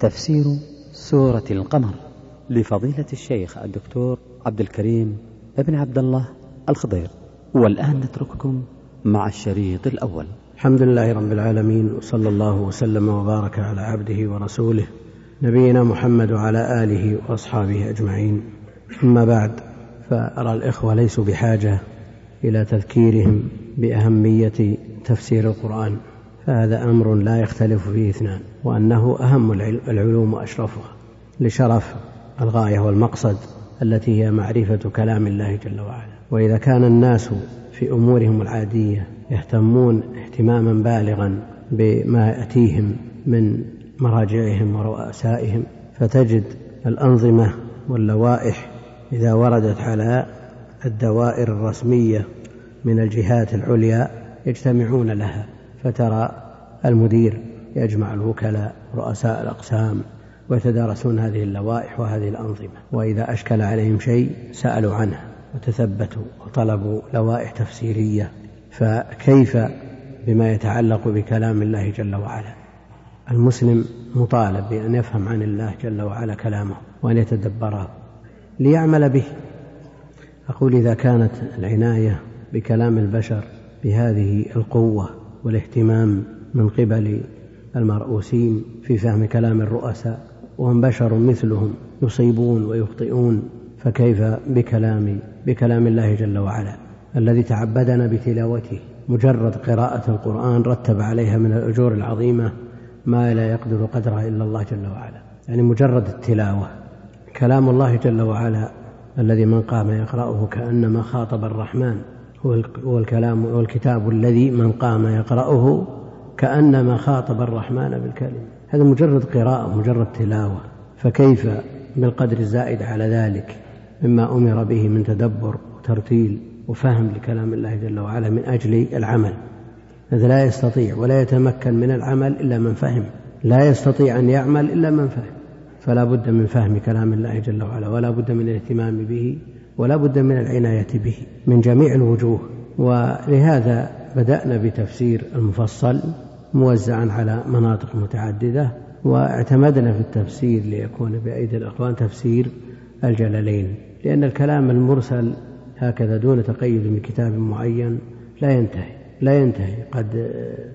تفسير سورة القمر. لفضيلة الشيخ الدكتور عبد الكريم ابن عبد الله الخضير. والآن نترككم مع الشريط الأول. الحمد لله رب العالمين وصلى الله وسلم وبارك على عبده ورسوله نبينا محمد وعلى آله وأصحابه أجمعين. أما بعد فأرى الإخوة ليسوا بحاجة إلى تذكيرهم بأهمية تفسير القرآن. فهذا أمر لا يختلف فيه اثنان وأنه أهم العلوم وأشرفها لشرف الغاية والمقصد التي هي معرفة كلام الله جل وعلا. وإذا كان الناس في أمورهم العادية يهتمون اهتماما بالغا بما يأتيهم من مراجعهم ورؤسائهم فتجد الأنظمة واللوائح إذا وردت على الدوائر الرسمية من الجهات العليا يجتمعون لها. فترى المدير يجمع الوكلاء رؤساء الأقسام ويتدارسون هذه اللوائح وهذه الأنظمة. وإذا أشكل عليهم شيء سألوا عنه وتثبتوا وطلبوا لوائح تفسيرية. فكيف بما يتعلق بكلام الله جل وعلا؟ المسلم مطالب بأن يفهم عن الله جل وعلا كلامه وأن يتدبره ليعمل به. أقول إذا كانت العناية بكلام البشر بهذه القوة والاهتمام من قبل المرؤوسين في فهم كلام الرؤساء وهم بشر مثلهم يصيبون ويخطئون فكيف بكلام بكلام الله جل وعلا؟ الذي تعبدنا بتلاوته مجرد قراءة القرآن رتب عليها من الأجور العظيمة ما لا يقدر قدرها إلا الله جل وعلا. يعني مجرد التلاوة. كلام الله جل وعلا الذي من قام يقرأه كأنما خاطب الرحمن. هو الكلام والكتاب الذي من قام يقرأه كأنما خاطب الرحمن بالكلمة هذا مجرد قراءة مجرد تلاوة. فكيف بالقدر الزائد على ذلك مما أمر به من تدبر وترتيل وفهم لكلام الله جل وعلا من أجل العمل؟ هذا لا يستطيع ولا يتمكن من العمل إلا من فهم. لا يستطيع أن يعمل إلا من فهم. فلا بد من فهم كلام الله جل وعلا ولا بد من الاهتمام به ولا بد من العناية به من جميع الوجوه. ولهذا بدأنا بتفسير المفصل موزعا على مناطق متعددة واعتمدنا في التفسير ليكون بأيدي الإخوان تفسير الجلالين. لأن الكلام المرسل هكذا دون تقيد بكتاب معين لا ينتهي لا ينتهي. قد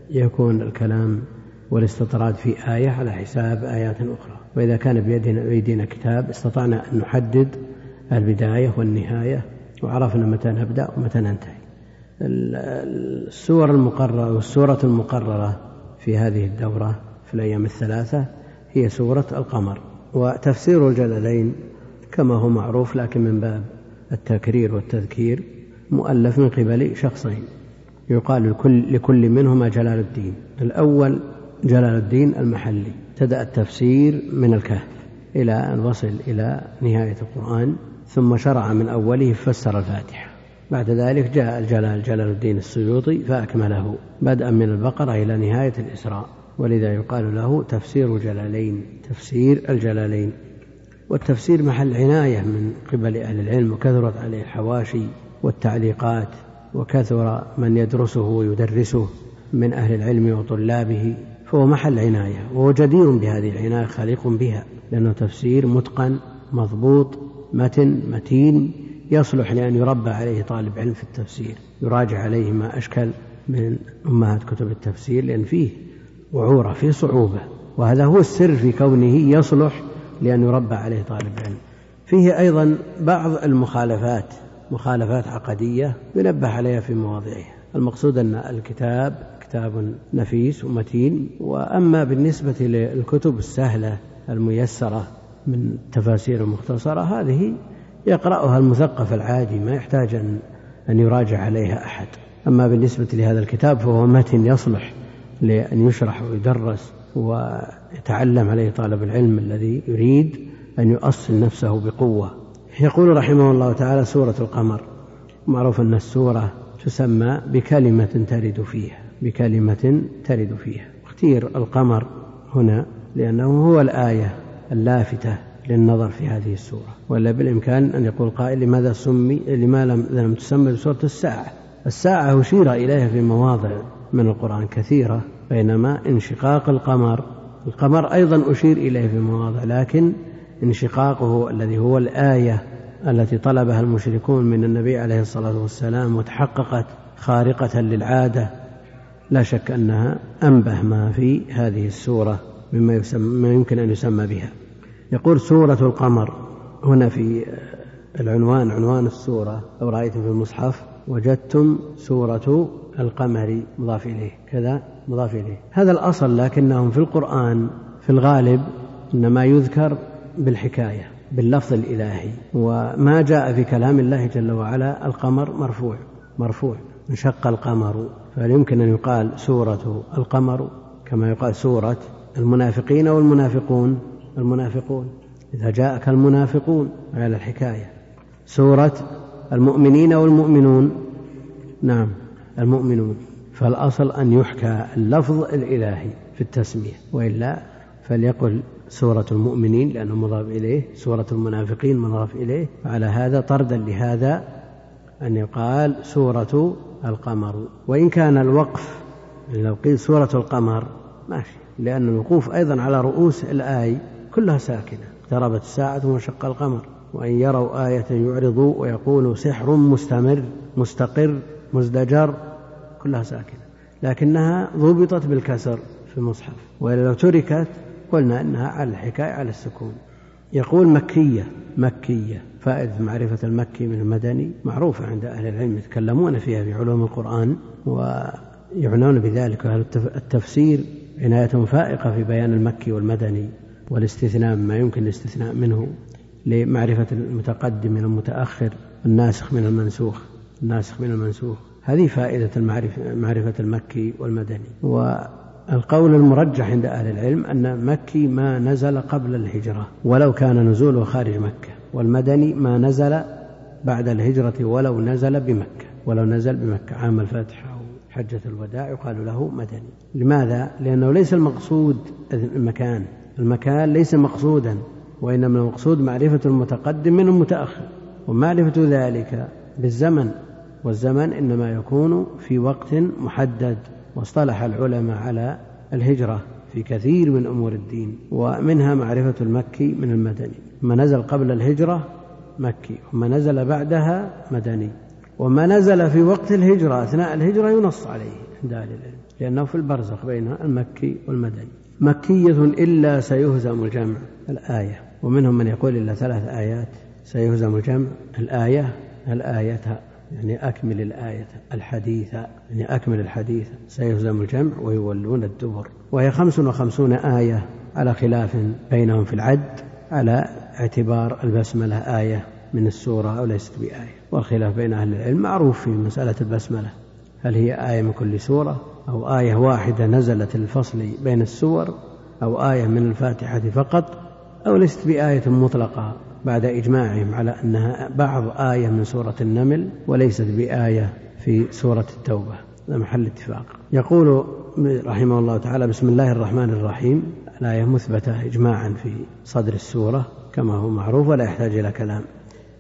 يكون الكلام والاستطراد في آية على حساب آيات أخرى. وإذا كان بيدنا كتاب استطعنا أن نحدد البداية والنهاية وعرفنا متى نبدأ ومتى ننتهي. السور المقررة والسورة المقررة في هذه الدورة في الأيام الثلاثة هي سورة القمر وتفسير الجلالين كما هو معروف لكن من باب التكرير والتذكير مؤلف من قبل شخصين. يقال لكل, لكل منهما جلال الدين. الأول جلال الدين المحلي. ابتدأ التفسير من الكهف إلى أن وصل إلى نهاية القرآن. ثم شرع من أوله فسر الفاتحة. بعد ذلك جاء الجلال جلال الدين السيوطي فأكمله بدءا من البقرة إلى نهاية الإسراء ولذا يقال له تفسير جلالين تفسير الجلالين. والتفسير محل عناية من قبل أهل العلم وكثرت عليه الحواشي والتعليقات وكثر من يدرسه ويدرسه من أهل العلم وطلابه فهو محل عناية وهو جدير بهذه العناية خليق بها لأنه تفسير متقن مضبوط متن متين يصلح لأن يربى عليه طالب علم في التفسير يراجع عليه ما أشكل من أمهات كتب التفسير لأن فيه وعورة فيه صعوبة وهذا هو السر في كونه يصلح لأن يربى عليه طالب علم. فيه أيضا بعض المخالفات مخالفات عقدية ينبه عليها في مواضعها المقصود أن الكتاب كتاب نفيس ومتين وأما بالنسبة للكتب السهلة الميسرة من تفاسير مختصرة هذه يقرأها المثقف العادي ما يحتاج أن أن يراجع عليها أحد. أما بالنسبة لهذا الكتاب فهو متن يصلح لأن يشرح ويدرس ويتعلم عليه طالب العلم الذي يريد أن يؤصل نفسه بقوة. يقول رحمه الله تعالى سورة القمر معروف أن السورة تسمى بكلمة ترد فيها بكلمة ترد فيها. اختير القمر هنا لأنه هو الآية. اللافتة للنظر في هذه السورة ولا بالإمكان أن يقول قائل لماذا سمي لما لم, لم تسمى بسورة الساعة. الساعة أشير إليها في مواضع من القرآن كثيرة بينما انشقاق القمر القمر أيضا أشير إليه في مواضع لكن انشقاقه الذي هو الآية التي طلبها المشركون من النبي عليه الصلاة والسلام وتحققت خارقة للعادة لا شك أنها أنبه ما في هذه السورة مما يسمى يمكن أن يسمى بها. يقول سورة القمر. هنا في العنوان عنوان السورة. لو رأيتم في المصحف وجدتم سورة القمر مضاف إليه. كذا مضاف إليه. هذا الأصل لكنهم في القرآن في الغالب إنما يذكر بالحكاية باللفظ الإلهي. وما جاء في كلام الله جل وعلا القمر مرفوع مرفوع. انشق القمر. فهل يمكن أن يقال سورة القمر كما يقال سورة المنافقين والمنافقون. المنافقون. إذا جاءك المنافقون على الحكاية. سورة المؤمنين والمؤمنون. نعم المؤمنون. فالأصل أن يحكى اللفظ الإلهي في التسمية. وإلا فليقل سورة المؤمنين لأنه مضاف إليه. سورة المنافقين مضاف إليه. فعلى هذا طردا لهذا أن يقال سورة القمر. وإن كان الوقف يعني لو قيل سورة القمر ماشي. لأن الوقوف أيضا على رؤوس الآي. كلها ساكنة اقتربت الساعة وانشق القمر. وإن يروا آية يعرضوا ويقولوا سحر مستمر مستقر مزدجر كلها ساكنة. لكنها ضبطت بالكسر في المصحف. وإلا لو تركت قلنا أنها على الحكاية على السكون. يقول مكية مكية فائدة معرفة المكي من المدني معروفة عند أهل العلم يتكلمون فيها في علوم القرآن ويعنون بذلك. أهل التفسير عناية فائقة في بيان المكي والمدني؟ والاستثناء مما يمكن الاستثناء منه لمعرفة المتقدم من المتأخر الناسخ من المنسوخ الناسخ من المنسوخ. هذه فائدة المعرفة معرفة المكي والمدني. والقول المرجح عند أهل العلم أن مكي ما نزل قبل الهجرة ولو كان نزوله خارج مكة والمدني ما نزل بعد الهجرة ولو نزل بمكة ولو نزل بمكة. عام الفتح أو حجة الوداع يقال له مدني. لماذا؟ لأنه ليس المقصود المكان. المكان ليس مقصودا وإنما المقصود معرفة المتقدم من المتأخر ومعرفة ذلك بالزمن والزمن إنما يكون في وقت محدد واصطلح العلماء على الهجرة في كثير من أمور الدين ومنها معرفة المكي من المدني. ما نزل قبل الهجرة مكي وما نزل بعدها مدني وما نزل في وقت الهجرة أثناء الهجرة ينص عليه عند أهل العلم لأنه في البرزخ بين المكي والمدني. مكية إلا سيهزم الجمع. الآية. ومنهم من يقول إلا ثلاث آيات. سيهزم الجمع. الآية الآية يعني أكمل الآية الحديثة يعني أكمل الحديث. سيهزم الجمع ويولون الدبر. وهي خمس وخمسون آية على خلاف بينهم في العد على اعتبار البسملة آية من السورة أو ليست بآية. والخلاف بين أهل العلم معروف في مسألة البسملة. هل هي آية من كل سورة؟ أو آية واحدة نزلت الفصل بين السور أو آية من الفاتحة فقط أو ليست بآية مطلقة بعد إجماعهم على أنها بعض آية من سورة النمل وليست بآية في سورة التوبة. هذا محل اتفاق. يقول رحمه الله تعالى بسم الله الرحمن الرحيم. الآية مثبتة إجماعا في صدر السورة كما هو معروف ولا يحتاج إلى كلام.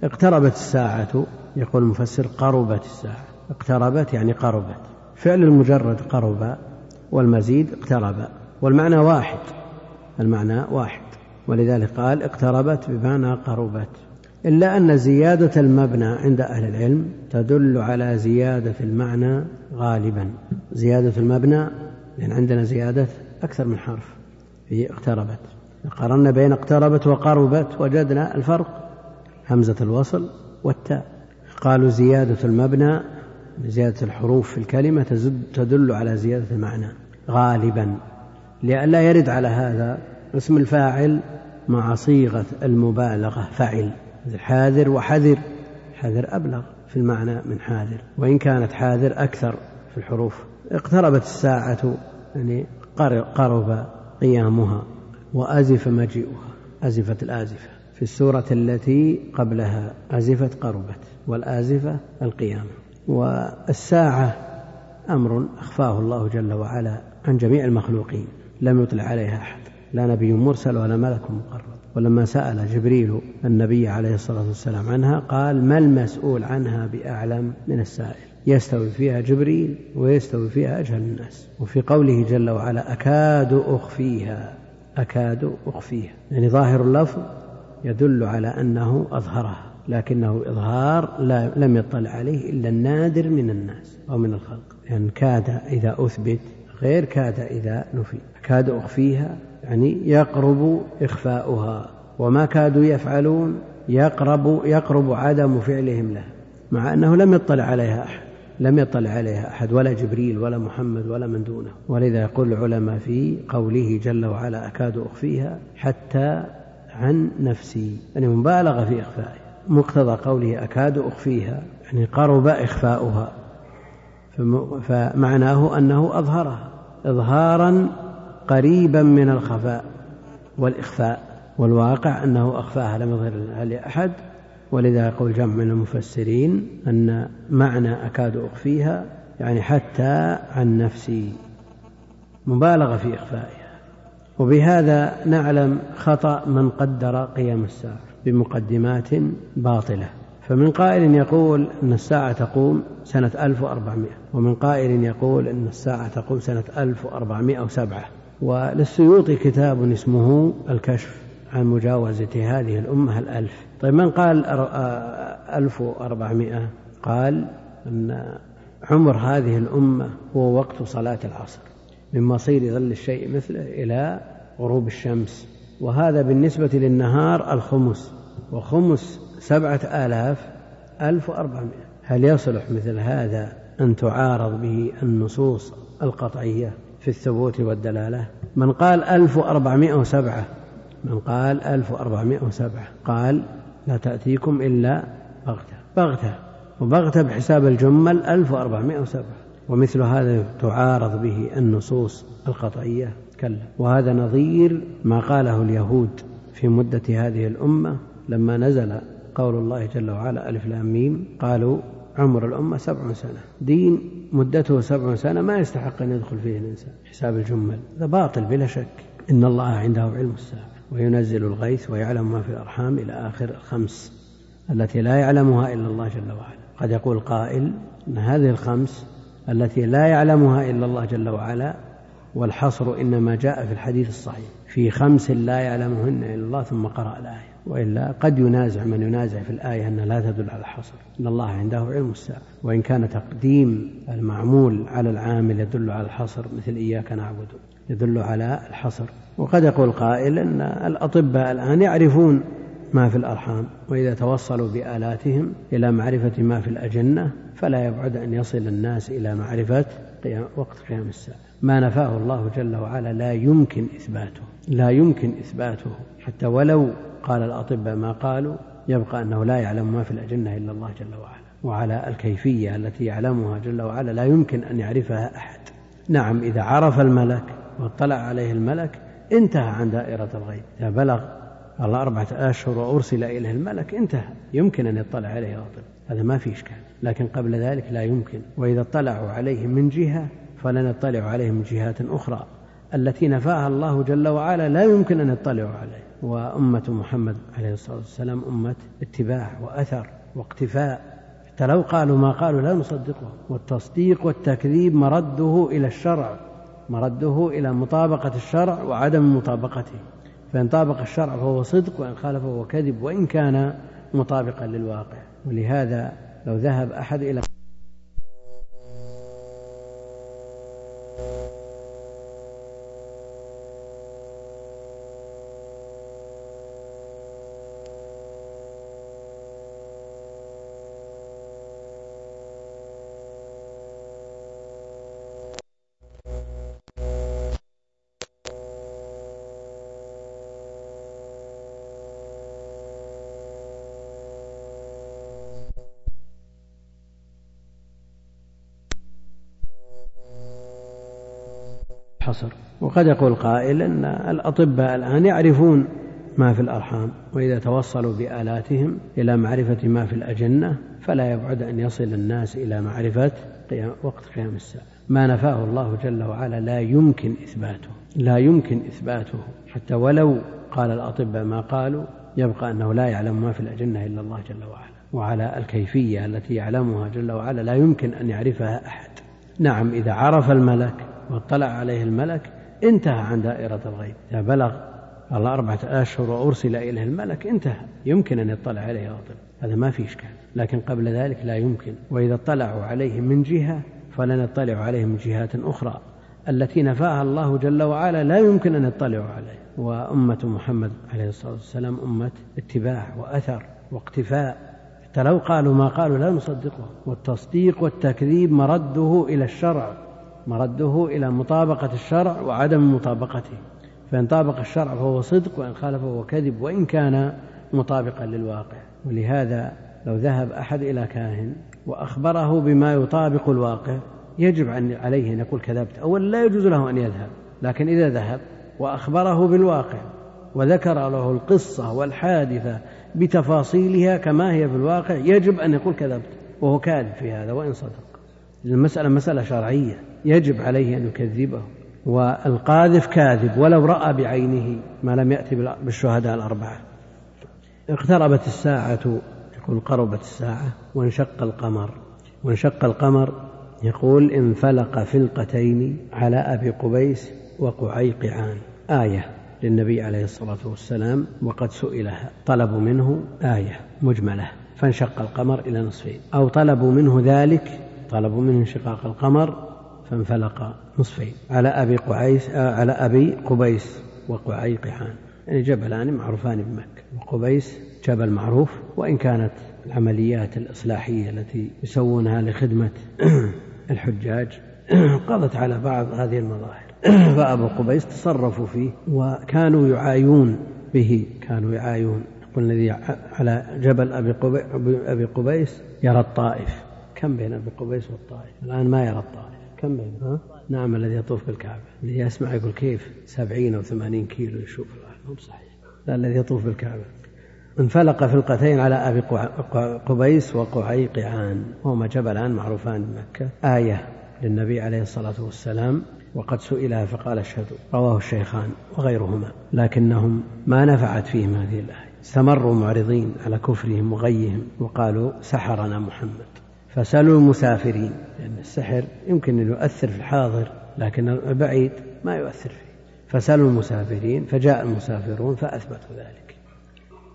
اقتربت الساعة يقول المفسر قربت الساعة. اقتربت يعني قربت. فعل المجرد قرب والمزيد اقترب والمعنى واحد المعنى واحد ولذلك قال اقتربت بمعنى قربت. إلا أن زيادة المبنى عند أهل العلم تدل على زيادة المعنى غالبا. زيادة المبنى لأن عندنا زيادة أكثر من حرف في اقتربت. قارنا بين اقتربت وقربت وجدنا الفرق همزة الوصل والتاء. قالوا زيادة المبنى زيادة الحروف في الكلمة تدل على زيادة المعنى غالبا. لئلا يرد على هذا اسم الفاعل مع صيغة المبالغة فعل حاذر وحذر حذر أبلغ في المعنى من حاذر. وإن كانت حاذر أكثر في الحروف. اقتربت الساعة يعني قرب قيامها وأزف مجيئها أزفت الآزفة. في السورة التي قبلها أزفت قربت والآزفة القيامة. والساعة أمر أخفاه الله جل وعلا عن جميع المخلوقين لم يطلع عليها أحد لا نبي مرسل ولا ملك مقرب. ولما سأل جبريل النبي عليه الصلاة والسلام عنها قال ما المسؤول عنها بأعلم من السائل؟ يستوي فيها جبريل ويستوي فيها أجهل الناس. وفي قوله جل وعلا أكاد أخفيها أكاد أخفيها. يعني ظاهر اللفظ يدل على أنه أظهرها. لكنه إظهار لا لم يطلع عليه إلا النادر من الناس أو من الخلق. يعني كاد إذا أثبت غير كاد إذا نفي. كاد أخفيها يعني يقرب إخفاؤها. وما كادوا يفعلون يقرب يقرب عدم فعلهم لها. مع أنه لم يطلع عليها أحد. لم يطلع عليها أحد ولا جبريل ولا محمد ولا من دونه. ولذا يقول العلماء في قوله جل وعلا أكاد أخفيها حتى عن نفسي. يعني مبالغة في إخفائها مقتضى قوله أكاد أخفيها يعني قرب إخفاؤها فمعناه أنه أظهرها إظهارا قريبا من الخفاء والإخفاء والواقع أنه أخفاها لم يظهر لأحد. ولذا يقول جمع من المفسرين أن معنى أكاد أخفيها يعني حتى عن نفسي مبالغة في إخفائها. وبهذا نعلم خطأ من قدر قيام الساعة. بمقدمات باطلة. فمن قائل يقول أن الساعة تقوم سنة 1400 ومن قائل يقول أن الساعة تقوم سنة 1407 وللسيوطي كتاب اسمه الكشف عن مجاوزة هذه الأمة الألف. طيب من قال ألف وأربعمائة؟ قال أن عمر هذه الأمة هو وقت صلاة العصر من مصير ظل الشيء مثله إلى غروب الشمس. وهذا بالنسبة للنهار الخمس وخمس سبعة آلاف ألف وأربعمائة. هل يصلح مثل هذا أن تعارض به النصوص القطعية في الثبوت والدلالة؟ من قال ألف وأربعمائة وسبعة من قال ألف وأربعمائة وسبعة قال لا تأتيكم إلا بغتة. بغتة وبغتة بحساب الجمل ألف وأربعمائة وسبعة. ومثل هذا تعارض به النصوص القطعية. كلا وهذا نظير ما قاله اليهود في مدة هذه الأمة لما نزل قول الله جل وعلا ألف لام ميم قالوا عمر الأمة سبع سنة. دين مدته سبع سنة ما يستحق أن يدخل فيه الإنسان. حساب الجمل. هذا باطل بلا شك. إن الله عنده علم الساعة. وينزل الغيث ويعلم ما في الأرحام إلى آخر الخمس التي لا يعلمها إلا الله جل وعلا. قد يقول قائل أن هذه الخمس التي لا يعلمها إلا الله جل وعلا والحصر إنما جاء في الحديث الصحيح. في خمس لا يعلمهن إلا الله ثم قرأ الآية. وإلا قد ينازع من ينازع في الآية أنها لا تدل على الحصر. إن الله عنده علم الساعة. وإن كان تقديم المعمول على العامل يدل على الحصر مثل إياك نعبد يدل على الحصر. وقد يقول قائل أن الأطباء الآن يعرفون ما في الأرحام وإذا توصلوا بآلاتهم إلى معرفة ما في الأجنة فلا يبعد أن يصل الناس إلى معرفة وقت قيام الساعة. ما نفاه الله جل وعلا لا يمكن إثباته لا يمكن إثباته. حتى ولو قال الأطباء ما قالوا يبقى أنه لا يعلم ما في الأجنة إلا الله جل وعلا. وعلى الكيفية التي يعلمها جل وعلا لا يمكن أن يعرفها أحد. نعم إذا عرف الملك واطلع عليه الملك انتهى عن دائرة الغيب. إذا بلغ الله أربعة أشهر وأرسل إليه الملك انتهى. يمكن أن يطلع عليه الأطباء. هذا ما في إشكال. لكن قبل ذلك لا يمكن. وإذا اطلعوا عليه من جهة فلن يطلعوا عليه من جهات أخرى. التي نفاها الله جل وعلا لا يمكن أن يطلعوا عليه. وأمة محمد عليه الصلاة والسلام أمة اتباع وأثر واقتفاء. حتى لو قالوا ما قالوا لا نصدقه والتصديق والتكذيب مرده إلى الشرع مرده إلى مطابقة الشرع وعدم مطابقته. فإن طابق الشرع فهو صدق وإن خالف فهو كذب وإن كان مطابقا للواقع. ولهذا لو ذهب أحد إلى Thank you. الحصر وقد يقول قائل أن الأطباء الآن يعرفون ما في الأرحام وإذا توصلوا بآلاتهم إلى معرفة ما في الأجنة فلا يبعد أن يصل الناس إلى معرفة قيام وقت قيام الساعة. ما نفاه الله جل وعلا لا يمكن إثباته لا يمكن إثباته. حتى ولو قال الأطباء ما قالوا يبقى أنه لا يعلم ما في الأجنة إلا الله جل وعلا. وعلى الكيفية التي يعلمها جل وعلا لا يمكن أن يعرفها أحد. نعم إذا عرف الملك واطلع عليه الملك انتهى عن دائرة الغيب. إذا بلغ الله أربعة أشهر وأرسل إليه الملك انتهى. يمكن أن يطلع عليه غضب هذا ما في إشكال. لكن قبل ذلك لا يمكن. وإذا اطلعوا عليه من جهة فلن يطلعوا عليه من جهات أخرى. التي نفاها الله جل وعلا لا يمكن أن يطلعوا عليه. وأمة محمد عليه الصلاة والسلام أمة اتباع وأثر واقتفاء. حتى لو قالوا ما قالوا لا نصدقه والتصديق والتكذيب مرده إلى الشرع. مرده إلى مطابقة الشرع وعدم مطابقته. فإن طابق الشرع فهو صدق وإن خالف فهو كذب وإن كان مطابقا للواقع. ولهذا لو ذهب أحد إلى كاهن وأخبره بما يطابق الواقع يجب عليه أن يقول كذبت. أولا لا يجوز له أن يذهب لكن إذا ذهب وأخبره بالواقع وذكر له القصة والحادثة بتفاصيلها كما هي في الواقع يجب أن يقول كذبت وهو كاذب في هذا وإن صدق. المسألة مسألة شرعية. يجب عليه أن يكذبه. والقاذف كاذب ولو رأى بعينه ما لم يأتي بالشهداء الأربعة. اقتربت الساعة يقول قربت الساعة وانشق القمر. وانشق القمر يقول انفلق فلقتين على أبي قبيس وقعيقعان. آية للنبي عليه الصلاة والسلام وقد سئلها. طلبوا منه آية مجملة فانشق القمر إلى نصفين. أو طلبوا منه ذلك طلبوا منه انشقاق القمر فانفلق نصفين. على أبي قعيس آه، على أبي قبيس وقعيقعان يعني جبلان معروفان بمكة. وقبيس جبل معروف. وإن كانت العمليات الإصلاحية التي يسوونها لخدمة الحجاج قضت على بعض هذه المظاهر. فأبو قبيس تصرفوا فيه. وكانوا يعايون به. كانوا يعايون. يقول الذي على جبل أبي, أبي قبيس يرى الطائف. كم بين أبي قبيس والطائف؟ الآن ما يرى الطائف. كم بين ها؟ نعم الذي يطوف بالكعبة. اللي يسمع يقول كيف؟ سبعين أو ثمانين كيلو يشوف مو صحيح. لا الذي يطوف بالكعبة. انفلق فلقتين على أبي قبيس وقعيقعان وهما جبلان معروفان بمكة آية للنبي عليه الصلاة والسلام. وقد سئلها فقال اشهدوا رواه الشيخان وغيرهما. لكنهم ما نفعت فيهم هذه الآية. استمروا معرضين على كفرهم وغيهم. وقالوا سحرنا محمد. فسألوا المسافرين لأن السحر يمكن أن يؤثر في الحاضر لكن البعيد ما يؤثر فيه. فسألوا المسافرين فجاء المسافرون فأثبتوا ذلك.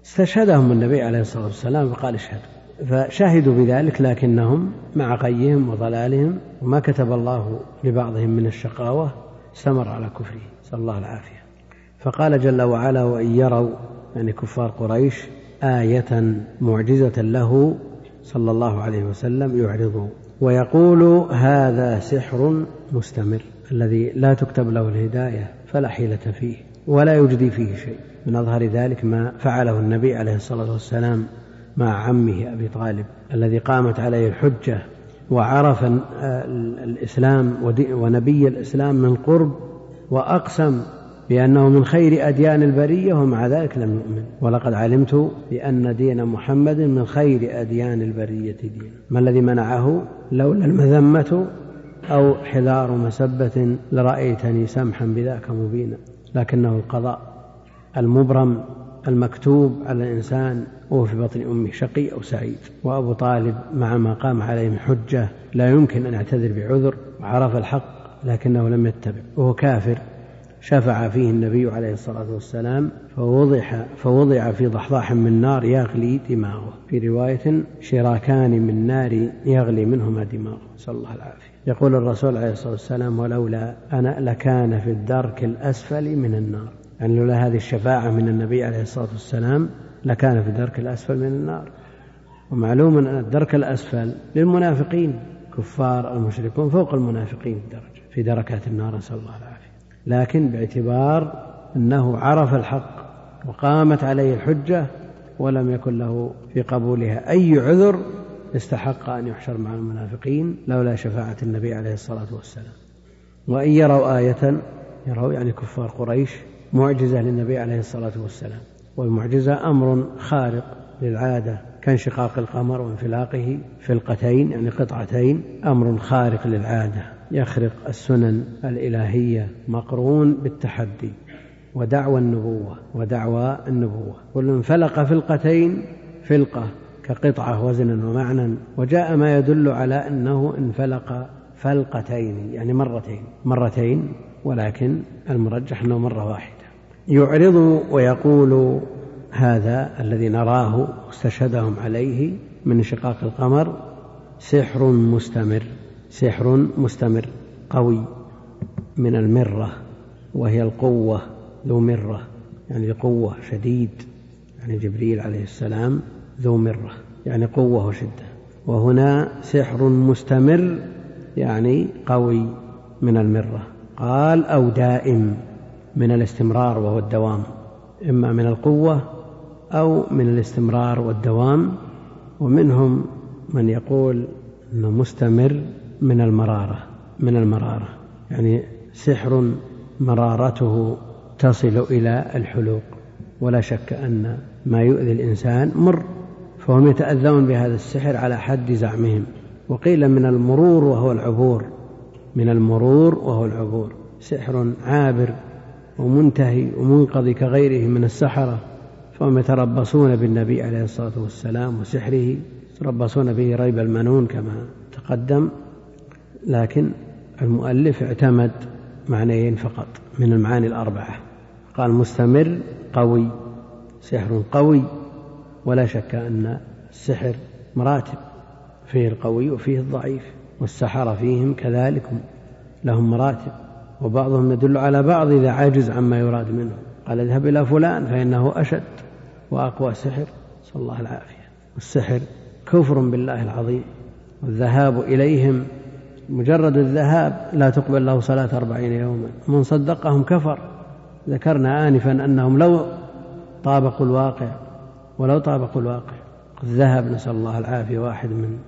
استشهدهم النبي عليه الصلاة والسلام فقال اشهدوا. فشهدوا بذلك لكنهم مع غيهم وضلالهم وما كتب الله لبعضهم من الشقاوة استمر على كفره. نسأل الله العافية. فقال جل وعلا وإن يروا يعني كفار قريش آية معجزة له صلى الله عليه وسلم يعرض ويقول هذا سحر مستمر الذي لا تكتب له الهداية فلا حيلة فيه ولا يجدي فيه شيء. من أظهر ذلك ما فعله النبي عليه الصلاة والسلام مع عمه أبي طالب الذي قامت عليه الحجة وعرف الإسلام ونبي الإسلام من قرب وأقسم بأنه من خير أديان البرية ومع ذلك لم يؤمن. ولقد علمت بأن دين محمد من خير أديان البرية دينا. ما الذي منعه؟ لولا المذمة أو حذار مسبة لرأيتني سمحا بذاك مبينا. لكنه القضاء المبرم المكتوب على الإنسان وهو في بطن أمه شقي أو سعيد. وأبو طالب مع ما قام عليه من حجة لا يمكن أن يعتذر بعذر وعرف الحق لكنه لم يتبع وهو كافر. شفع فيه النبي عليه الصلاة والسلام فوضع, فوضع في ضحضاح من نار يغلي دماغه. في رواية شراكان من نار يغلي منهما دماغه. نسأل الله العافية. يقول الرسول عليه الصلاة والسلام ولولا أنا لكان في الدرك الأسفل من النار. يعني لولا هذه الشفاعة من النبي عليه الصلاة والسلام لكان في الدرك الأسفل من النار. ومعلوم أن الدرك الأسفل للمنافقين كفار المشركون فوق المنافقين درجة في دركات النار نسأل الله العافية. لكن باعتبار أنه عرف الحق وقامت عليه الحجة ولم يكن له في قبولها. أي عذر استحق أن يحشر مع المنافقين لولا شفاعة النبي عليه الصلاة والسلام. وإن يروا آية يروا يعني كفار قريش معجزة للنبي عليه الصلاة والسلام. والمعجزة أمر خارق للعادة كانشقاق القمر وانفلاقه فلقتين يعني قطعتين أمر خارق للعادة. يخرق السنن الإلهية مقرون بالتحدي ودعوى النبوة ودعوى النبوة. كل انفلق فلقتين فلقة كقطعة وزنا ومعنى وجاء ما يدل على أنه انفلق فلقتين يعني مرتين مرتين ولكن المرجح أنه مرة واحدة. يعرض ويقول هذا الذي نراه استشهدهم عليه من انشقاق القمر سحر مستمر. سحر مستمر قوي من المرة وهي القوة ذو مرة يعني قوة شديد يعني جبريل عليه السلام ذو مرة يعني قوة وشدة. وهنا سحر مستمر يعني قوي من المرة. قال أو دائم من الاستمرار وهو الدوام. إما من القوة أو من الاستمرار والدوام. ومنهم من يقول أنه مستمر من المرارة من المرارة. يعني سحر مرارته تصل إلى الحلوق. ولا شك أن ما يؤذي الإنسان مر فهم يتأذون بهذا السحر على حد زعمهم. وقيل من المرور وهو العبور من المرور وهو العبور. سحر عابر ومنتهي ومنقضي كغيره من السحرة. فهم يتربصون بالنبي عليه الصلاة والسلام وسحره يتربصون به ريب المنون كما تقدم. لكن المؤلف اعتمد معنيين فقط من المعاني الأربعة. قال مستمر قوي سحر قوي ولا شك أن السحر مراتب فيه القوي وفيه الضعيف والسحرة فيهم كذلك لهم مراتب وبعضهم يدل على بعض إذا عجز عما يراد منه قال اذهب إلى فلان فإنه أشد وأقوى سحر. نسأل الله العافية والسحر كفر بالله العظيم والذهاب إليهم مجرد الذهاب لا تقبل له صلاة أربعين يوما. من صدقهم كفر. ذكرنا آنفا أنهم لو طابقوا الواقع ولو طابقوا الواقع. ذهب نسأل الله العافية واحد من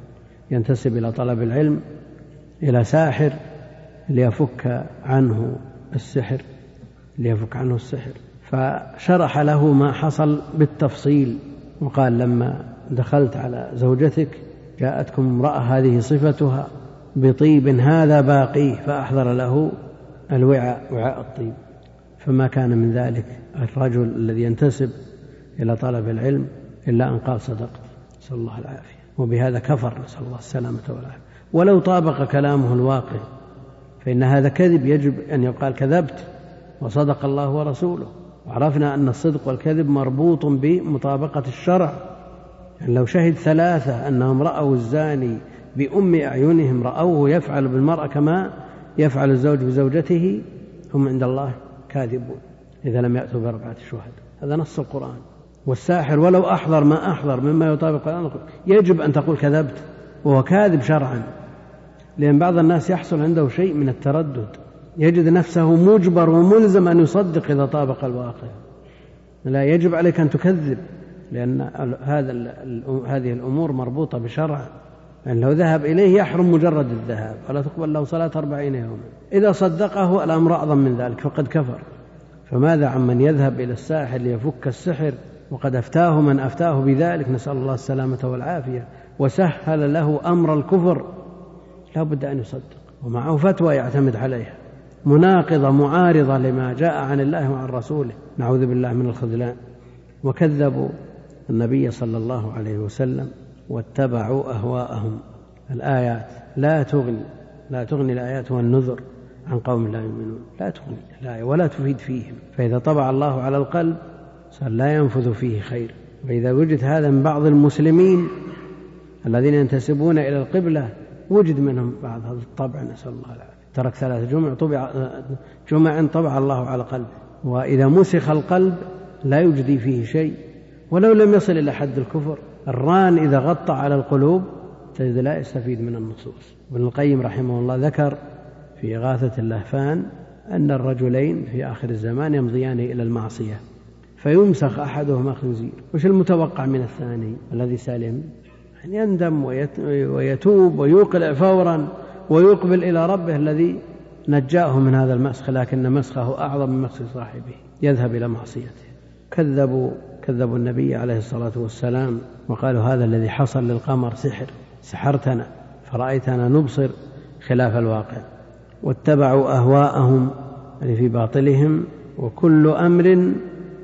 ينتسب إلى طلب العلم إلى ساحر ليفك عنه السحر ليفك عنه السحر. فشرح له ما حصل بالتفصيل وقال لما دخلت على زوجتك جاءتكم امرأة هذه صفتها بطيب هذا باقيه فأحضر له الوعاء وعاء الطيب. فما كان من ذلك الرجل الذي ينتسب إلى طلب العلم إلا أن قال صدقت. نسأل الله العافية. وبهذا كفر نسأل الله السلامة والعافية. ولو طابق كلامه الواقع فإن هذا كذب يجب أن يقال كذبت وصدق الله ورسوله. وعرفنا أن الصدق والكذب مربوط بمطابقة الشرع. يعني لو شهد ثلاثة أنهم رأوا الزاني بأم أعينهم رأوه يفعل بالمرأة كما يفعل الزوج بزوجته هم عند الله كاذبون. إذا لم يأتوا بأربعة شهداء هذا نص القرآن. والساحر ولو أحضر ما أحضر مما يطابق الآن يجب أن تقول كذبت وهو كاذب شرعا. لأن بعض الناس يحصل عنده شيء من التردد. يجد نفسه مجبر وملزم أن يصدق إذا طابق الواقع. لا يجب عليك أن تكذب لأن هذا هذه الأمور مربوطة بشرع. يعني لو ذهب إليه يحرم مجرد الذهاب ولا تقبل له صلاة أربعين يوما. إذا صدقه الأمر أعظم من ذلك فقد كفر. فماذا عمن يذهب إلى الساحر ليفك السحر؟ وقد أفتاه من أفتاه بذلك نسأل الله السلامة والعافية. وسهل له أمر الكفر. لا بد أن يصدق ومعه فتوى يعتمد عليها. مناقضة معارضة لما جاء عن الله وعن رسوله. نعوذ بالله من الخذلان. وكذبوا النبي صلى الله عليه وسلم. واتبعوا أهواءهم. الآيات لا تغني لا تغني الآيات والنذر عن قوم لا يؤمنون. لا تغني الآية ولا تفيد فيهم. فإذا طبع الله على القلب صار لا ينفذ فيه خير. وإذا وجد هذا من بعض المسلمين الذين ينتسبون إلى القبلة وجد منهم بعض هذا الطبع. نسأل الله العافية. ترك ثلاث جمع طبع جمع طبع الله على قلبه. وإذا مسخ القلب لا يجدي فيه شيء. ولو لم يصل إلى حد الكفر الران إذا غطى على القلوب تجد لا يستفيد من النصوص. ابن القيم رحمه الله ذكر في إغاثة اللهفان أن الرجلين في آخر الزمان يمضيان إلى المعصية فيمسخ أحدهما خنزير. وش المتوقع من الثاني؟ الذي سلم أن يندم ويتوب ويوقلع فورا ويقبل إلى ربه الذي نجاه من هذا المسخ لكن مسخه أعظم من مسخ صاحبه يذهب إلى معصيته. كذبوا كذبوا النبي عليه الصلاة والسلام وقالوا هذا الذي حصل للقمر سحر سحرتنا فرأيتنا نبصر خلاف الواقع. واتبعوا أهواءهم يعني في باطلهم وكل أمر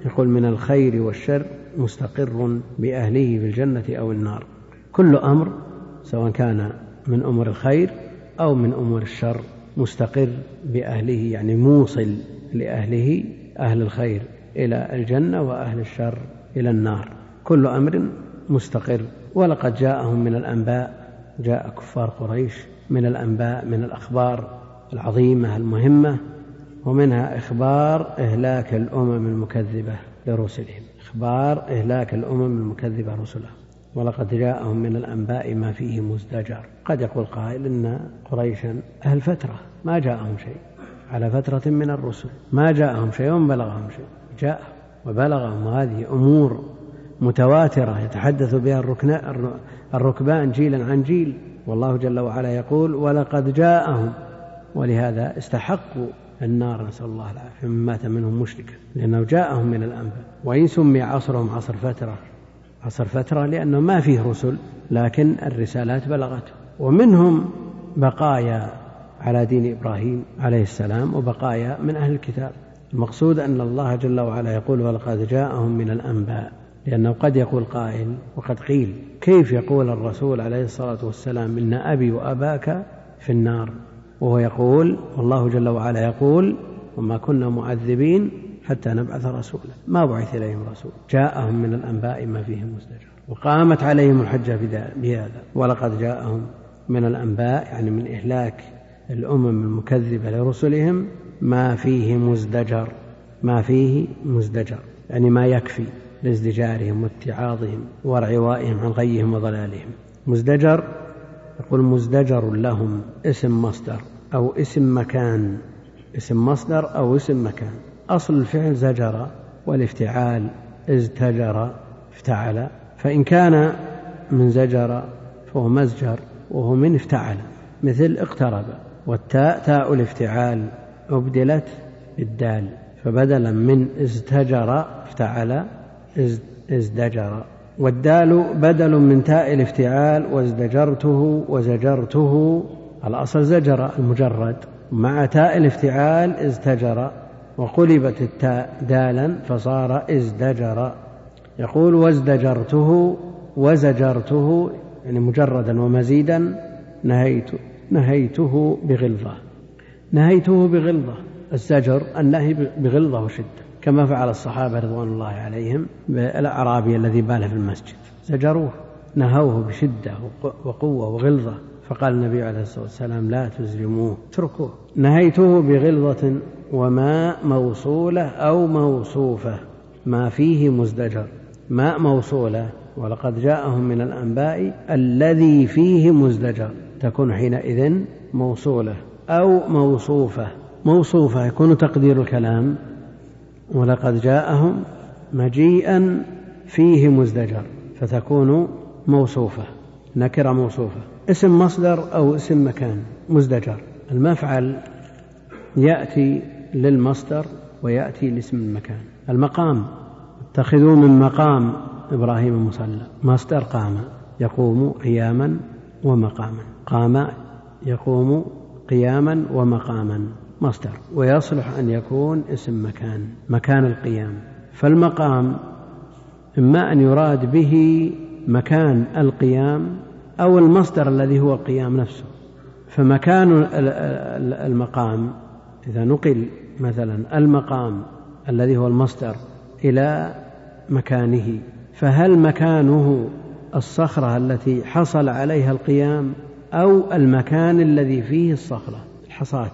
يقول من الخير والشر مستقر بأهله في الجنة أو النار. كل أمر سواء كان من أمور الخير أو من أمور الشر مستقر بأهله يعني موصل لأهله أهل الخير. إلى الجنة وأهل الشر إلى النار. كل أمر مستقر. ولقد جاءهم من الأنباء جاء كفار قريش من الأنباء من الأخبار العظيمة المهمة ومنها إخبار إهلاك الأمم المكذبة لرسلهم. إخبار إهلاك الأمم المكذبة رسلهم ولقد جاءهم من الأنباء ما فيه مزدجر. قد يقول قائل إن قريشا أهل فترة. ما جاءهم شيء. على فترة من الرسل. ما جاءهم شيء بلغهم شيء. جاء وبلغهم هذه أمور متواترة يتحدث بها الركبان جيلا عن جيل والله جل وعلا يقول ولقد جاءهم. ولهذا استحقوا النار نسأل الله العافية من مات منهم مشركا لأنه جاءهم من الأنباء. وإن سمي عصرهم عصر فترة عصر فترة لأنه ما فيه رسل لكن الرسالات بلغته. ومنهم بقايا على دين إبراهيم عليه السلام وبقايا من أهل الكتاب. المقصود أن الله جل وعلا يقول ولقد جاءهم من الأنباء لأنه قد يقول قائل وقد قيل. كيف يقول الرسول عليه الصلاة والسلام إن أبي وأباك في النار؟ وهو يقول والله جل وعلا يقول وما كنا معذبين حتى نبعث رسولا. ما بعث إليهم رسول. جاءهم من الأنباء ما فيه مزدجر وقامت عليهم الحجة بهذا. ولقد جاءهم من الأنباء يعني من إهلاك الأمم المكذبة لرسلهم ما فيه مزدجر ما فيه مزدجر يعني ما يكفي لازدجارهم واتعاظهم وارعوائهم عن غيهم وضلالهم. مزدجر يقول مزدجر لهم اسم مصدر أو اسم مكان اسم مصدر أو اسم مكان. أصل الفعل زجر والافتعال ازتجر افتعل فإن كان من زجر فهو مزجر وهو من افتعل مثل اقترب والتاء تاء الافتعال. أبدلت بالدال فبدلا من ازتجر افتعل ازدجر. والدال بدل من تاء الافتعال وازدجرته وزجرته الأصل زجر المجرد. مع تاء الافتعال ازدجر وقلبت التاء دالا فصار ازدجر. يقول وازدجرته وزجرته يعني مجردا ومزيدا نهيت نهيته بغلظة. نهيته بغلظة. الزجر النهي بغلظة وشدة كما فعل الصحابة رضوان الله عليهم بالأعرابي الذي بال في المسجد. زجروه نهوه بشدة وقوة وغلظة. فقال النبي عليه الصلاة والسلام لا تزلموه. اتركوه. نهيته بغلظة وماء موصولة أو موصوفة. ما فيه مزدجر ماء موصولة. ولقد جاءهم من الأنباء الذي فيه مزدجر. تكون حينئذ موصولة. أو موصوفة. موصوفة يكون تقدير الكلام. ولقد جاءهم مجيئا فيه مزدجر فتكون موصوفة. نكرة موصوفة. اسم مصدر أو اسم مكان مزدجر. المفعل يأتي للمصدر ويأتي لاسم المكان. المقام. اتخذوا من مقام إبراهيم مصلى. مصدر قام. يقوم قياما ومقاما. قام يقوم قياما ومقاما. مصدر. ويصلح أن يكون اسم مكان مكان القيام. فالمقام إما أن يراد به مكان القيام أو المصدر الذي هو القيام نفسه. فمكان المقام إذا نقل مثلا المقام الذي هو المصدر إلى مكانه فهل مكانه الصخرة التي حصل عليها القيام أو المكان الذي فيه الصخرة الحصاة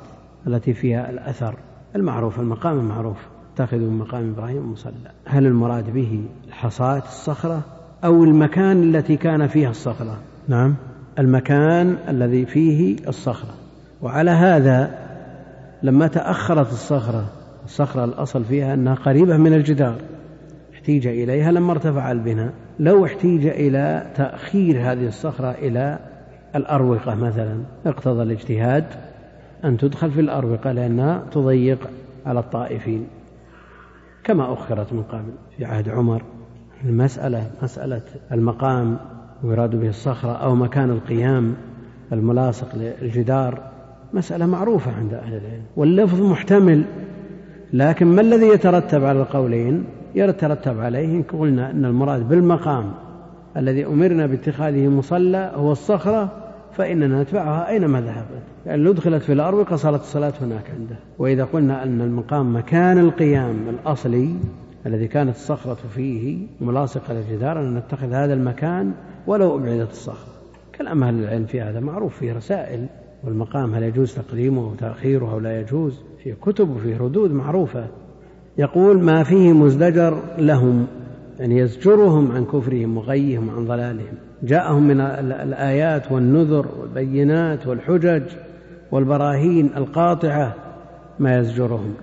التي فيها الأثر. المعروف المقام المعروف. اتخذوا من مقام إبراهيم مصلى. هل المراد به الحصاة الصخرة أو المكان التي كان فيها الصخرة؟ نعم. المكان الذي فيه الصخرة. وعلى هذا لما تأخرت الصخرة الصخرة الأصل فيها أنها قريبة من الجدار. احتيج إليها لما ارتفع البناء. لو احتيج إلى تأخير هذه الصخرة إلى الأروقة مثلا. اقتضى الاجتهاد أن تدخل في الأروقة لأنها تضيق على الطائفين كما أخرت من قبل في عهد عمر. المسألة مسألة المقام ويراد به الصخرة أو مكان القيام الملاصق للجدار مسألة معروفة عند أهل العلم. واللفظ محتمل لكن ما الذي يترتب على القولين؟ يترتب عليه إن قلنا أن المراد بالمقام الذي أمرنا باتخاذه مصلى هو الصخرة فإننا نتبعها أينما ذهبت. لأن لو دخلت في الأرض قصرت الصلاة هناك عنده. وإذا قلنا أن المقام مكان القيام الأصلي الذي كانت الصخرة فيه ملاصقة للجدار أن نتخذ هذا المكان ولو أبعدت الصخرة. كلام أهل العلم في هذا معروف فيه رسائل والمقام هل يجوز تقديمه أو تأخيره أو لا يجوز؟ في كتب وفي ردود معروفة. يقول ما فيه مزدجر لهم. يعني يزجرهم عن كفرهم وغيهم وعن ضلالهم. جاءهم من الآيات والنذر والبينات والحجج والبراهين القاطعة ما يزجرهم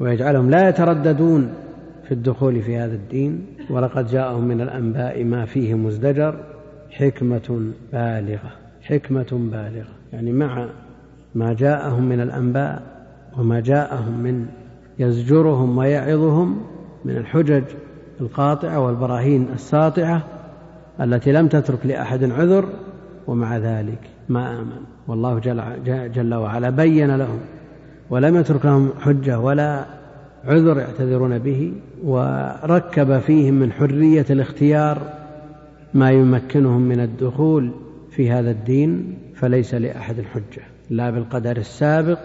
ويجعلهم لا يترددون في الدخول في هذا الدين. ولقد جاءهم من الأنباء ما فيه مزدجر حكمة بالغة حكمة بالغة. يعني مع ما جاءهم من الأنباء وما جاءهم من يزجرهم ويعظهم من الحجج القاطعة والبراهين الساطعة التي لم تترك لأحد عذر ومع ذلك ما آمن. والله جل, جل وعلا بين لهم ولم يترك لهم حجة ولا عذر يعتذرون به وركب فيهم من حرية الاختيار ما يمكنهم من الدخول في هذا الدين فليس لأحد حجة لا بالقدر السابق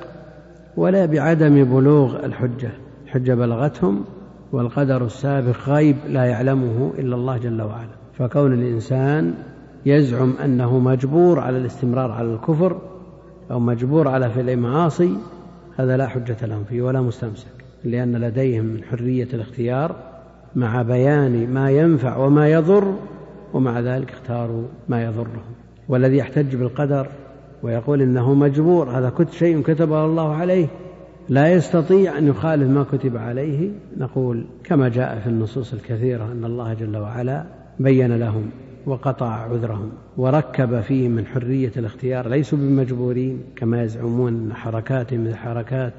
ولا بعدم بلوغ الحجة. الحجة بلغتهم والقدر السابق غيب لا يعلمه إلا الله جل وعلا. فكون الإنسان يزعم أنه مجبور على الاستمرار على الكفر أو مجبور على فعل المعاصي هذا لا حجة لهم فيه ولا مستمسك لأن لديهم من حرية الاختيار مع بيان ما ينفع وما يضر ومع ذلك اختاروا ما يضرهم. والذي يحتج بالقدر ويقول إنه مجبور هذا كنت شيء كتبه الله عليه لا يستطيع أن يخالف ما كتب عليه. نقول كما جاء في النصوص الكثيرة أن الله جل وعلا بين لهم وقطع عذرهم وركب فيهم من حرية الاختيار. ليسوا بمجبورين كما يزعمون أن حركاتهم مثل حركات